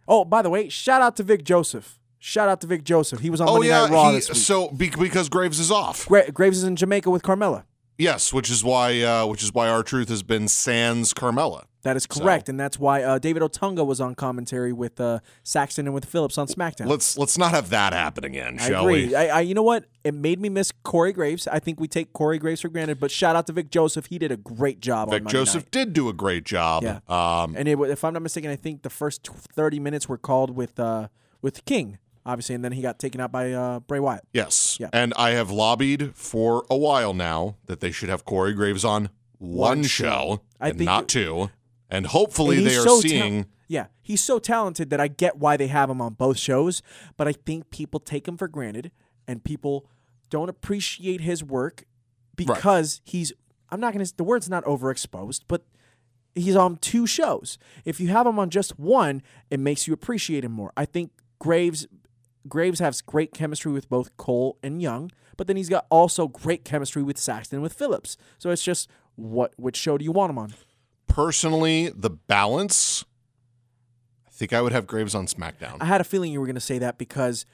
Oh, by the way, shout out to Vic Joseph. Shout out to Vic Joseph. He was on Oh Monday yeah, Night Raw he, this week. so be, because Graves is off. Gra- Graves is in Jamaica with Carmella. Yes, which is why uh, which is why R-Truth has been Sans Carmella. That is correct, and that's why uh, David Otunga was on commentary with uh, Saxton and with Phillips on SmackDown. Let's let's not have that happen again, I shall agree. we? I, I, you know what? It made me miss Corey Graves. I think we take Corey Graves for granted, but shout out to Vic Joseph. He did a great job. Vic Joseph night. did do a great job. Yeah. Um, and it, if I'm not mistaken, I think the first 30 minutes were called with uh, with King, obviously, and then he got taken out by uh, Bray Wyatt. yes. Yeah. And I have lobbied for a while now that they should have Corey Graves on one, One show. I and think not two. And hopefully And they are so seeing Yeah, he's so talented that I get why they have him on both shows, but I think people take him for granted and people don't appreciate his work because he's I'm not going to the word's not overexposed, but he's on two shows. If you have him on just one, it makes you appreciate him more. I think Graves Graves has great chemistry with both Cole and Young, but then he's got also great chemistry with Saxton and with Phillips. So it's just what which show do you want him on? Personally the balance. I think I would have Graves on SmackDown. I had a feeling you were going to say that because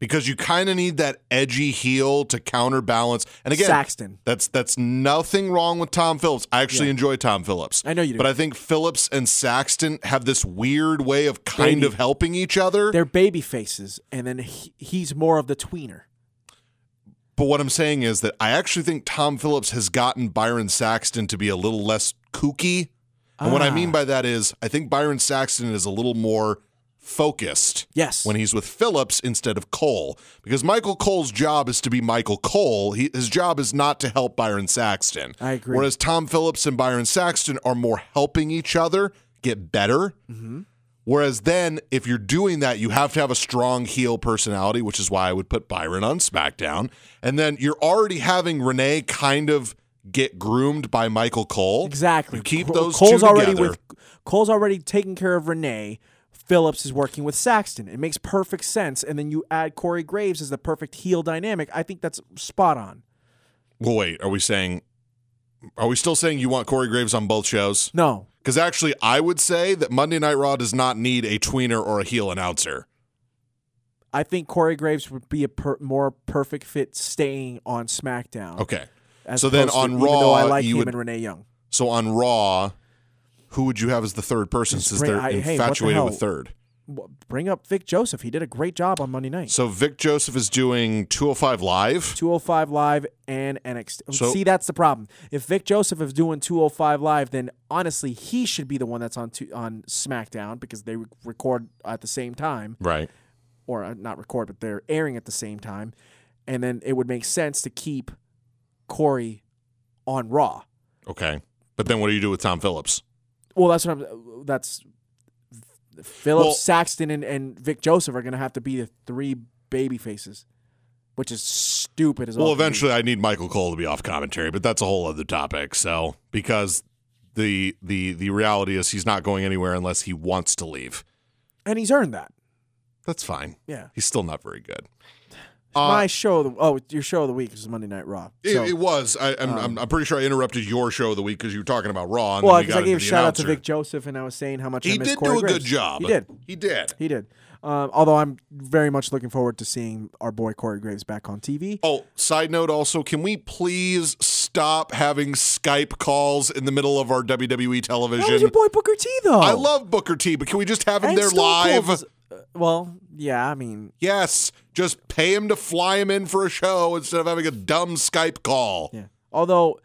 because you kind of need that edgy heel to counterbalance. And again, Saxton. that's that's nothing wrong with Tom Phillips. I actually Yeah. enjoy Tom Phillips. I know you do. But I think Phillips and Saxton have this weird way of kind Baby. of helping each other. They're baby faces, and then he, he's more of the tweener. but what I'm saying is that I actually think Tom Phillips has gotten Byron Saxton to be a little less kooky. And what I Ah. mean by that is I think Byron Saxton is a little more focused. Yes. when he's with Phillips instead of Cole. Because Michael Cole's job is to be Michael Cole. He, his job is not to help Byron Saxton. I agree. Whereas Tom Phillips and Byron Saxton are more helping each other get better. Mm-hmm. Whereas then, if you're doing that, you have to have a strong heel personality, which is why I would put Byron on SmackDown. And then you're already having Renee kind of get groomed by Michael Cole. exactly. You keep those Cole's two already together. with Cole's already taking care of Renee. Phillips is working with Saxton. It makes perfect sense, and then you add Corey Graves as the perfect heel dynamic. I think that's spot on. well, wait, are we saying? Are we still saying you want Corey Graves on both shows? No, Because actually, I would say that Monday Night Raw does not need a tweener or a heel announcer. I think Corey Graves would be a per- more perfect fit staying on SmackDown. Okay. So then opposed to- on even I Raw, like you him would- and Renee Young. So on Raw, who would you have as the third person Just since bring- they're I- hey, the infatuated with third? Bring up Vic Joseph. He did a great job on Monday night. So Vic Joseph is doing 205 Live. 205 Live and NXT. So- See, that's the problem. If Vic Joseph is doing 205 Live, then honestly, he should be the one that's on two, on SmackDown because they record at the same time, Right. or uh, not record, but they're airing at the same time, and then it would make sense to keep Corey on Raw. Okay. But then what do you do with Tom Phillips? Well, that's what I'm. That's Phillips, Well- Saxton, and, and Vic Joseph are going to have to be the three baby faces, which is stupid as Well, be. eventually I need Michael Cole to be off commentary, but that's a whole other topic. So because the the the reality is he's not going anywhere unless he wants to leave. and he's earned that. That's fine. Yeah. He's still not very good. My show. Of the, oh, your show of the week is Monday Night Raw. It, So, it was. I, I'm, I'm, I'm pretty sure I interrupted your show of the week because you were talking about Raw. And well, because I gave a shout out to announcer. Vic Joseph, and I was saying how much I He miss did Corey do a Graves. good job. He did. He did. He did. Um, although I'm very much looking forward to seeing our boy Corey Graves back on TV. Oh, side note also, can we please stop having Skype calls in the middle of our WWE That was your boy Booker T, though. I love Booker T, but can we just have him And there Stone Cold live? was- uh, well, yeah. I mean, Yes, just pay him to fly him in for a show instead of having a dumb Skype call. Yeah. Although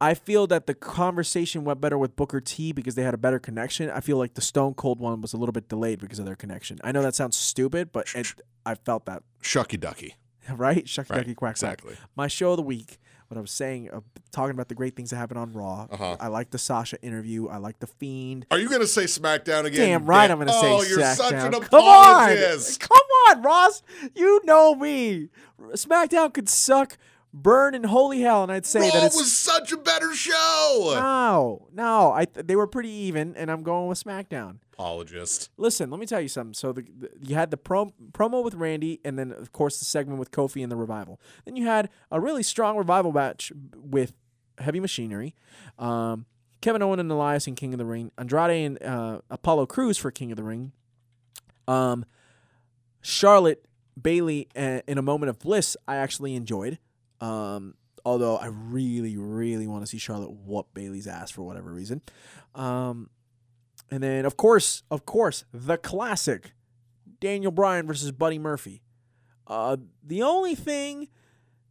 I feel that the conversation went better with Booker T because they had a better connection. I feel like the Stone Cold one was a little bit delayed because of their connection. I know that sounds stupid, but it, I felt that. Shucky ducky. Right? Shucky Right, ducky quack quack. exactly. My show of the week, what I was saying, uh, talking about the great things that happened on Raw. Uh-huh. I like the Sasha interview. I like the Fiend. Are you going to say SmackDown again? Damn right, I'm going to say Oh, you're SmackDown. such an Come on, come on, Ross. You know me. SmackDown could suck, burn, and holy hell, and I'd say Raw that it was such a better show. no, no. I th- they were pretty even, and I'm going with SmackDown. Apologist. Listen, let me tell you something. So the, the you had the prom- promo with Randy, and then of course the segment with Kofi and the revival. Then you had a really strong revival match with Heavy Machinery, um, Kevin Owen and Elias in King of the Ring, Andrade and uh, Apollo Crews for King of the Ring. Um, Charlotte Bayley uh, in a moment of bliss, I actually enjoyed. Um, although I really, really want to see Charlotte whoop Bayley's ass for whatever reason. Um, and then, of course, of course, the classic Daniel Bryan versus Buddy Murphy. Uh, the only thing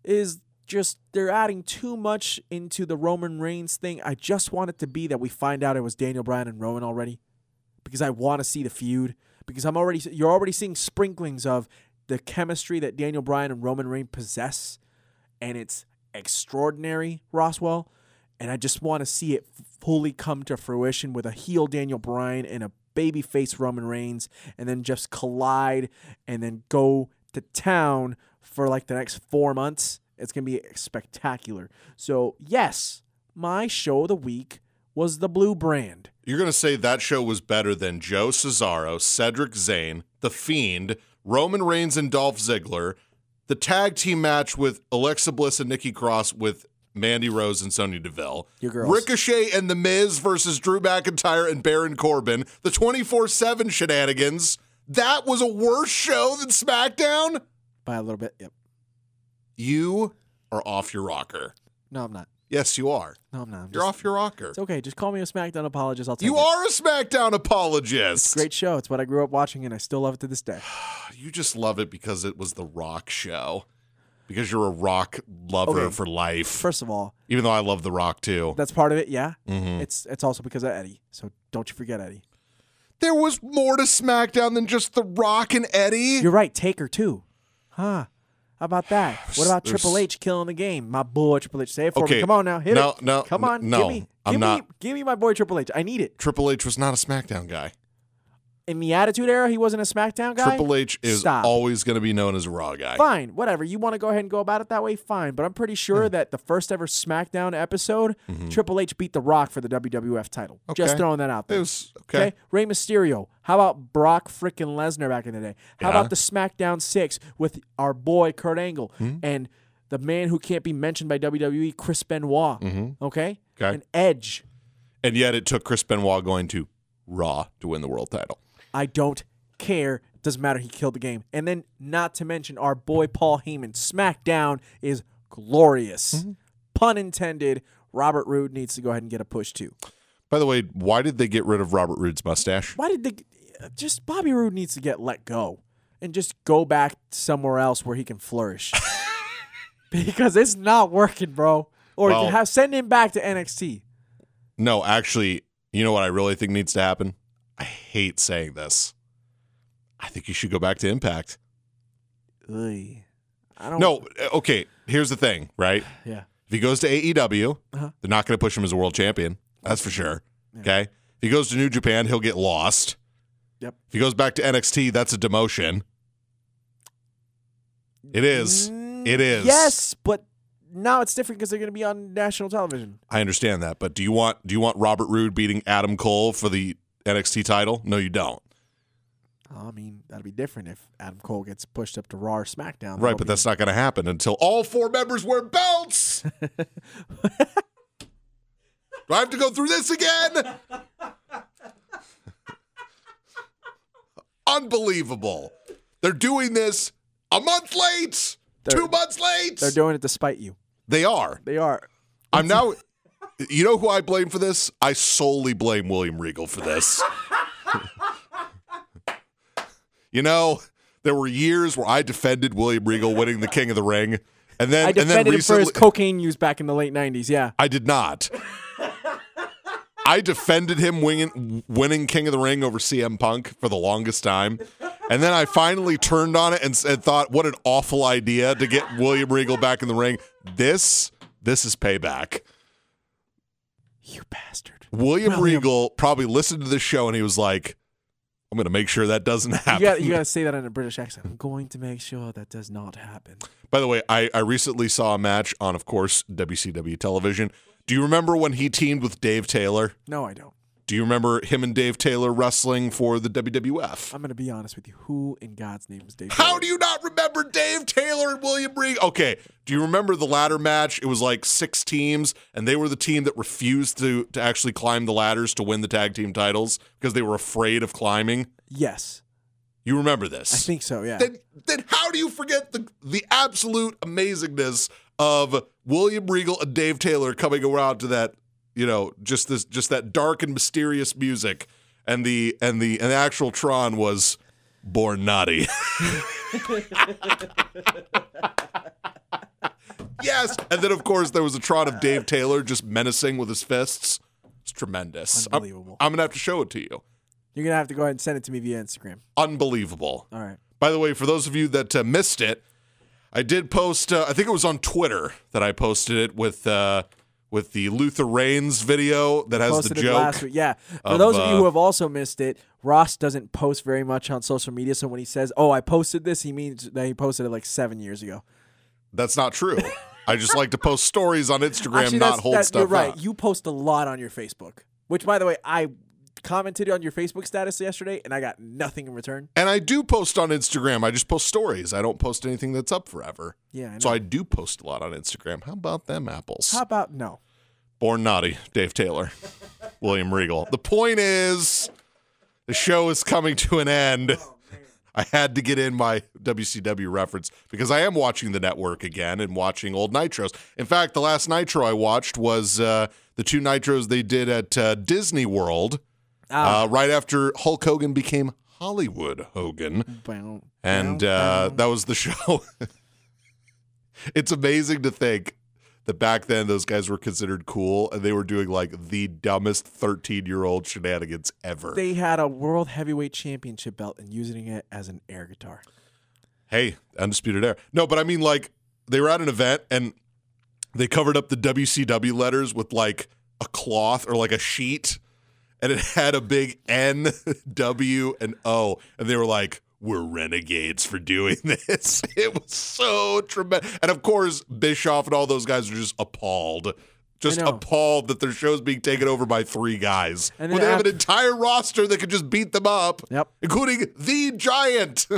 is just they're adding too much into the Roman Reigns thing. I just want it to be that we find out it was Daniel Bryan and Roman already because I want to see the feud because I'm already you're already seeing sprinklings of the chemistry that Daniel Bryan and Roman Reigns possess and it's extraordinary, Roswell, and I just want to see it fully come to fruition with a heel Daniel Bryan and a babyface Roman Reigns and then just collide and then go to town for like the next 4 months it's going to be spectacular. So, yes, my show of the week was the Blue Brand. You're going to say that show was better than Joe Cesaro, Cedric Zayn, The Fiend, Roman Reigns and Dolph Ziggler, the tag team match with Alexa Bliss and Nikki Cross with Mandy Rose and Sonya Deville, Your girls. Ricochet and The Miz versus Drew McIntyre and Baron Corbin, the 24 7 shenanigans. That was a worse show than SmackDown? By a little bit, yep. You are off your rocker. No, I'm not. Yes, you are. No, I'm not. I'm You're just- off your rocker. It's okay. Just call me a SmackDown apologist. I'll take You it. are a SmackDown apologist. Great show. It's what I grew up watching, and I still love it to this day. You just love it because it was the Rock show. Because you're a Rock lover Okay. for life. First of all, Even though I love the Rock too. that's part of it. Yeah, Mhm. it's it's also because of Eddie. So don't you forget Eddie. There was more to SmackDown than just the Rock and Eddie. You're right. Taker too. Huh? How about that? What about There's- Triple H killing the game? My boy Triple H. Say it for Okay. me. Come on now. Hit No, it. no, Come on. no, Give me, I'm give not. Me, give me my boy Triple H. I need it. Triple H was not a SmackDown guy. In the Attitude Era, he wasn't a SmackDown guy. Triple H is Stop. always going to be known as a Raw guy. Fine, whatever. You want to go ahead and go about it that way, fine. But I'm pretty sure that the first ever SmackDown episode, Triple H beat The Rock for the WWF title. Just Mm-hmm. Throwing that out It there. was okay. Okay. Rey Mysterio. How about Brock frickin' Lesnar back in the day? How Yeah. about the SmackDown six with our boy Kurt Angle Hmm? and the man who can't be mentioned by WWE, Chris Benoit. Okay. Mm-hmm. Okay. And Edge. And yet it took Chris Benoit going to Raw to win the world title. I don't care. Doesn't matter. He killed the game. And then, not to mention, our boy Paul Heyman. SmackDown is glorious. Mm-hmm. Pun intended. Robert Roode needs to go ahead and get a push too. By the way, why did they get rid of Robert Roode's mustache? Why did they? Just Bobby Roode needs to get let go and just go back somewhere else where he can flourish. because it's not working, bro. Or Well- have send him back to NXT. No, actually, you know what I really think needs to happen? I hate saying this. I think you should go back to Impact. I don't. No, okay, here's the thing, right? Yeah. If he goes to AEW, Uh-huh. they're not going to push him as a world champion. That's for sure. Okay? If he goes to New Japan, he'll get lost. Yep. If he goes back to NXT, that's a demotion. It is. It is. Yes, but now it's different because they're going to be on national television. I understand that, but do you want do you want Robert Roode beating Adam Cole for the NXT title? No, you don't. I mean, that'd be different if Adam Cole gets pushed up to Raw or SmackDown. Right, but that's not going to happen until all four members wear belts. Do I have to go through this again? Unbelievable. They're doing this a month late, They're- two months late. they're doing it to spite you. they are. They are. I'm now. You know who I blame for this? I solely blame William Regal for this. you know, there were years where I defended William Regal winning the King of the Ring, and then I and then defended him for recently his cocaine use back in the late '90s. Yeah. I did not. I defended him winning, winning King of the Ring over CM Punk for the longest time. And then I finally turned on it and, and thought, what an awful idea to get William Regal back in the ring. This, this is payback. You bastard. William William. Regal probably listened to this show and he was like, I'm going to make sure that doesn't You happen. got you got to say that in a British accent. I'm going to make sure that does not happen. By the way, I, I recently saw a match on, of course, WCW television. Do you remember when he teamed with Dave Taylor? No, I don't. Do you remember him and Dave Taylor wrestling for the WWF? I'm going to be honest with you. Who in God's name is Dave? How Taylor? do you not remember Dave Taylor and William Regal? Okay, do you remember the ladder match? It was like six teams, and they were the team that refused to to actually climb the ladders to win the tag team titles because they were afraid of climbing. Yes. You remember this? I think so. Yeah. Then, then how do you forget the the absolute amazingness of William Regal and Dave Taylor coming around to that, you know, just this just that dark and mysterious music, and the and the and the actual Tron was born naughty. yes, and then of course there was a Tron of Dave Taylor just menacing with his fists. It's tremendous. I'm- Unbelievable. I'm gonna have to show it to you. You're gonna have to go ahead and send it to me via Instagram. Unbelievable. All right. By the way, for those of you that uh, missed it, I did post. Uh, I think it was on Twitter that I posted it with uh, with the Luther Reigns video that has the joke. Yeah. For of, those of you uh, who have also missed it, Ross doesn't post very much on social media. So when he says, "Oh, I posted this," he means that he posted it like seven years ago. That's not true. I just like to post stories on Instagram, Actually, not hold that- stuff You're right. up. You post a lot on your Facebook. Which, by the way, I commented on your Facebook status yesterday, and I got nothing in return. And I do post on Instagram. I just post stories. I don't post anything that's up forever. Yeah. I. So I do post a lot on Instagram. How about them apples? How about no? Born naughty, Dave Taylor, William Regal. The point is, the show is coming to an end. I had to get in my WCW reference because I am watching the network again and watching old Nitros. In fact, the last Nitro I watched was uh, the two Nitros they did at uh, Disney World Ah. uh, right after Hulk Hogan became Hollywood Hogan. Bow, And bow, uh, bow. that was the show. it's amazing to think that back then those guys were considered cool and they were doing like the dumbest 13 year old shenanigans ever. they had a world heavyweight championship belt and using it as an air guitar. hey, Undisputed Air. No, but I mean, like they were at an event and they covered up the WCW letters with like a cloth or like a sheet and it had a big N, W, and O. And they were like, we're renegades for doing this. It was so tremendous. And of course, Bischoff and all those guys are just appalled. Just appalled that their show's being taken over by three guys. And when they have an entire roster that could just beat them up, Yep. including the giant.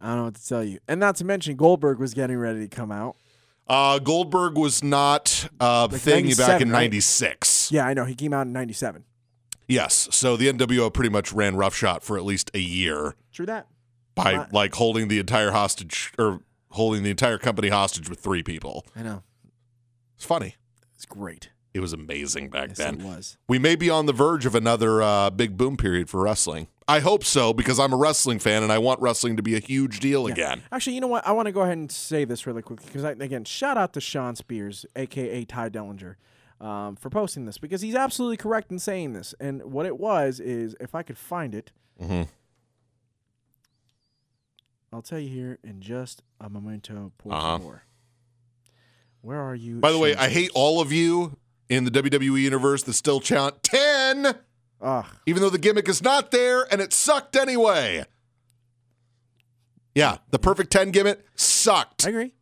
I don't know what to tell you. And not to mention, Goldberg was getting ready to come out. Uh, Goldberg was not a Like thing back 97, in right? '96. Yeah, I know. He came out in 97. Yes, so the NWO pretty much ran roughshod for at least a year True that. by Uh, like holding the entire hostage or holding the entire company hostage with three people. I know. It's funny. It's great. It was amazing back Yes, then. it was. We may be on the verge of another uh, big boom period for wrestling. I hope so because I'm a wrestling fan and I want wrestling to be a huge deal Yeah. again. Actually, you know what? I want to go ahead and say this really quickly because, again, shout out to Shawn Spears, aka Tye Dillinger, um, for posting this because he's absolutely correct in saying this. And what it was is, if I could find it, Mhm. I'll tell you here in just a momento. Por Uh-huh. favor. Where are you? By the way, I hate all of you in the WWE universe that still chant 10 Ugh. even though the gimmick is not there and it sucked anyway. Yeah, the perfect 10 gimmick sucked. I agree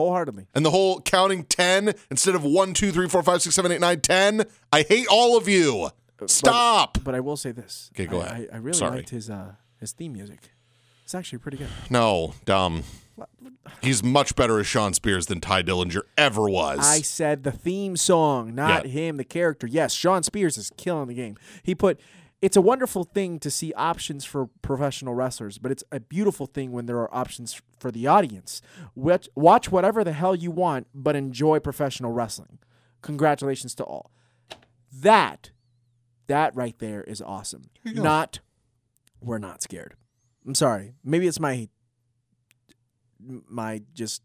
wholeheartedly. And the whole counting 10 instead of 1, 2, 3, 4, 5, 6, 7, 8, 9, 10. I hate all of you. Stop. But I will say this. Okay, go I- ahead. I, I really Sorry. liked his uh, his theme music. It's actually pretty good. No, dumb. He's much better as Shawn Spears than Tye Dillinger ever was. I said the theme song, not Yeah. him, the character. Yes, Shawn Spears is killing the game. He put it's a wonderful thing to see options for professional wrestlers, but it's a beautiful thing when there are options for the audience. Watch, watch whatever the hell you want, but enjoy professional wrestling. Congratulations to all. That, that right there is awesome. Not, we're not scared. I'm sorry. Maybe it's my, my just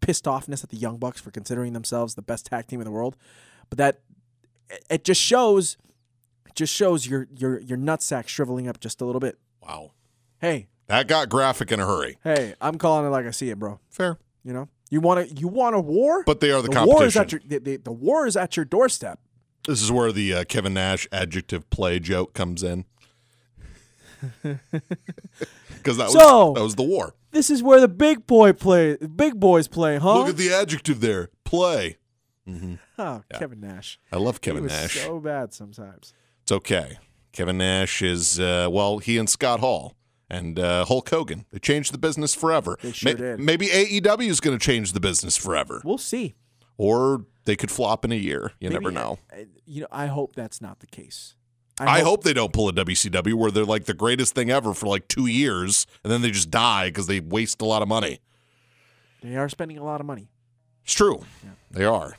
pissed offness at the Young Bucks for considering themselves the best tag team in the world, but that it- just shows, just shows your your your nutsack shriveling up just a little bit. wow. Hey, That got graphic in a hurry. hey, I'm calling it like I see it, bro. Fair. You know, you want to you want a war, But they are the, the war is competition. at your the, the, the war is at your doorstep. this is where the uh, Kevin Nash adjective play joke comes in. Because that, was So- that was the war. This is where the big boy play, big boys play, huh? Look at the adjective there. Play. mhm oh, Kevin Nash. I love He Kevin was Nash. so bad sometimes. It's okay. Kevin Nash is uh, well, he and Scott Hall and uh, Hulk Hogan. They changed the business forever. They sure did. Maybe AEW is going to change the business forever, We'll see. or they could flop in a year. You never know. uh, You know, I hope that's not the case. I, hope, they don't pull a WCW where they're like the greatest thing ever for like two years and then they just die because they waste a lot of money. they are spending a lot of money. It's true. They are.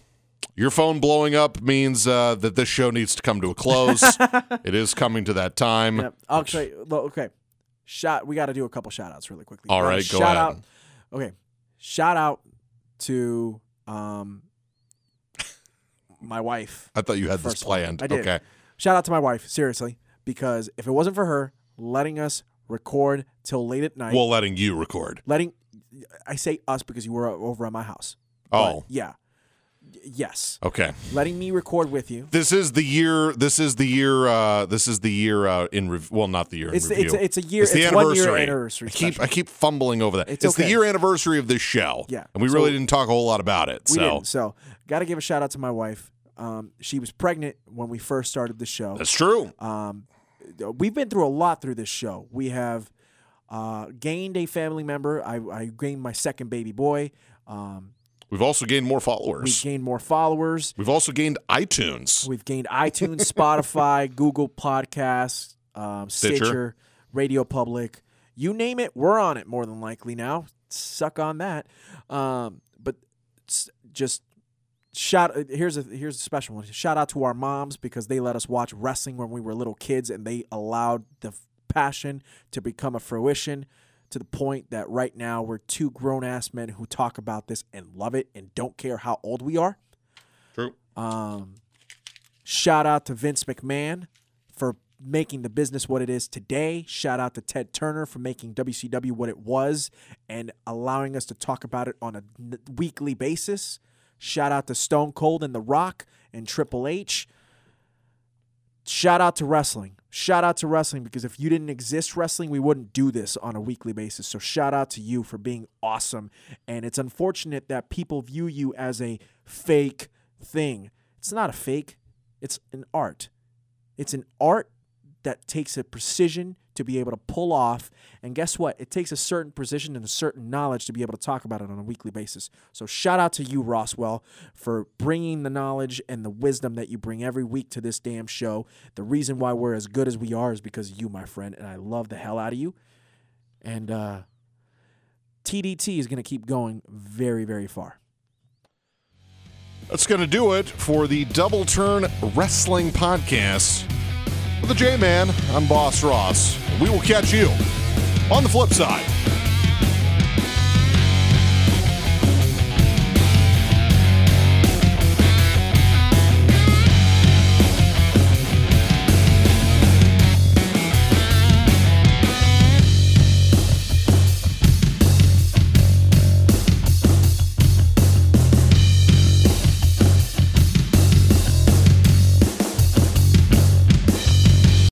Your phone blowing up means uh, that this show needs to come to a close. it is coming to that time. Yep. Okay. Okay. Shot. We got to do a couple shout outs really quickly. All Uh, go shout ahead. out. Okay. Shout out to um my wife. I thought you had this First of all, planned. I did. Okay. Shout out to my wife, seriously, because if it wasn't for her letting us record till late at night, Well, letting you record. letting I say us because you were over at my house. Oh. But, yeah. Yes. Okay. Letting me record with you. This is the year. This is the year. Uh, this is the year uh, in rev- well, not the year It's in the, review. it's a, it's a year. It's It's, the one year anniversary. anniversary. I keep special. I keep fumbling over that. It's the okay. year anniversary of this show. Yeah. and we So- really didn't talk a whole lot about it. We so didn't. So, got to give a shout out to my wife. Um, she was pregnant when we first started the show. that's true. Um, we've been through a lot through this show. We have uh, gained a family member. I, I gained my second baby boy. Um, We've also gained more followers. we've gained more followers. We've also gained iTunes. We've gained iTunes, Spotify, Google Podcasts, um, Stitcher. Stitcher. Radio Public. You name it, we're on it more than likely now. Suck on that. Um, but just shout here's a here's a special one. Shout out to our moms because they let us watch wrestling when we were little kids and they allowed the passion to become a fruition to the point that right now we're two grown ass men who talk about this and love it and don't care how old we are. True. Um, shout out to Vince McMahon for making the business what it is today. Shout out to Ted Turner for making WCW what it was and allowing us to talk about it on a n- weekly basis. Shout out to Stone Cold and The Rock and Triple H. Shout out to wrestling. Shout out to wrestling because if you didn't exist wrestling, we wouldn't do this on a weekly basis. So shout out to you for being awesome. And it's unfortunate that people view you as a fake thing. It's not a fake. It's an art. It's an art that takes a precision to be able to pull off. And guess what? It takes a certain precision and a certain knowledge to be able to talk about it on a weekly basis. So shout out to you, Roswell, for bringing the knowledge and the wisdom that you bring every week to this damn show. The reason why we're as good as we are is because of you, my friend, and I love the hell out of you. And uh, TDT is going to keep going very, very far. That's going to do it for the Double Turn Wrestling Podcast with the J Man. I'm Boss Ross. We will catch you on the flip side.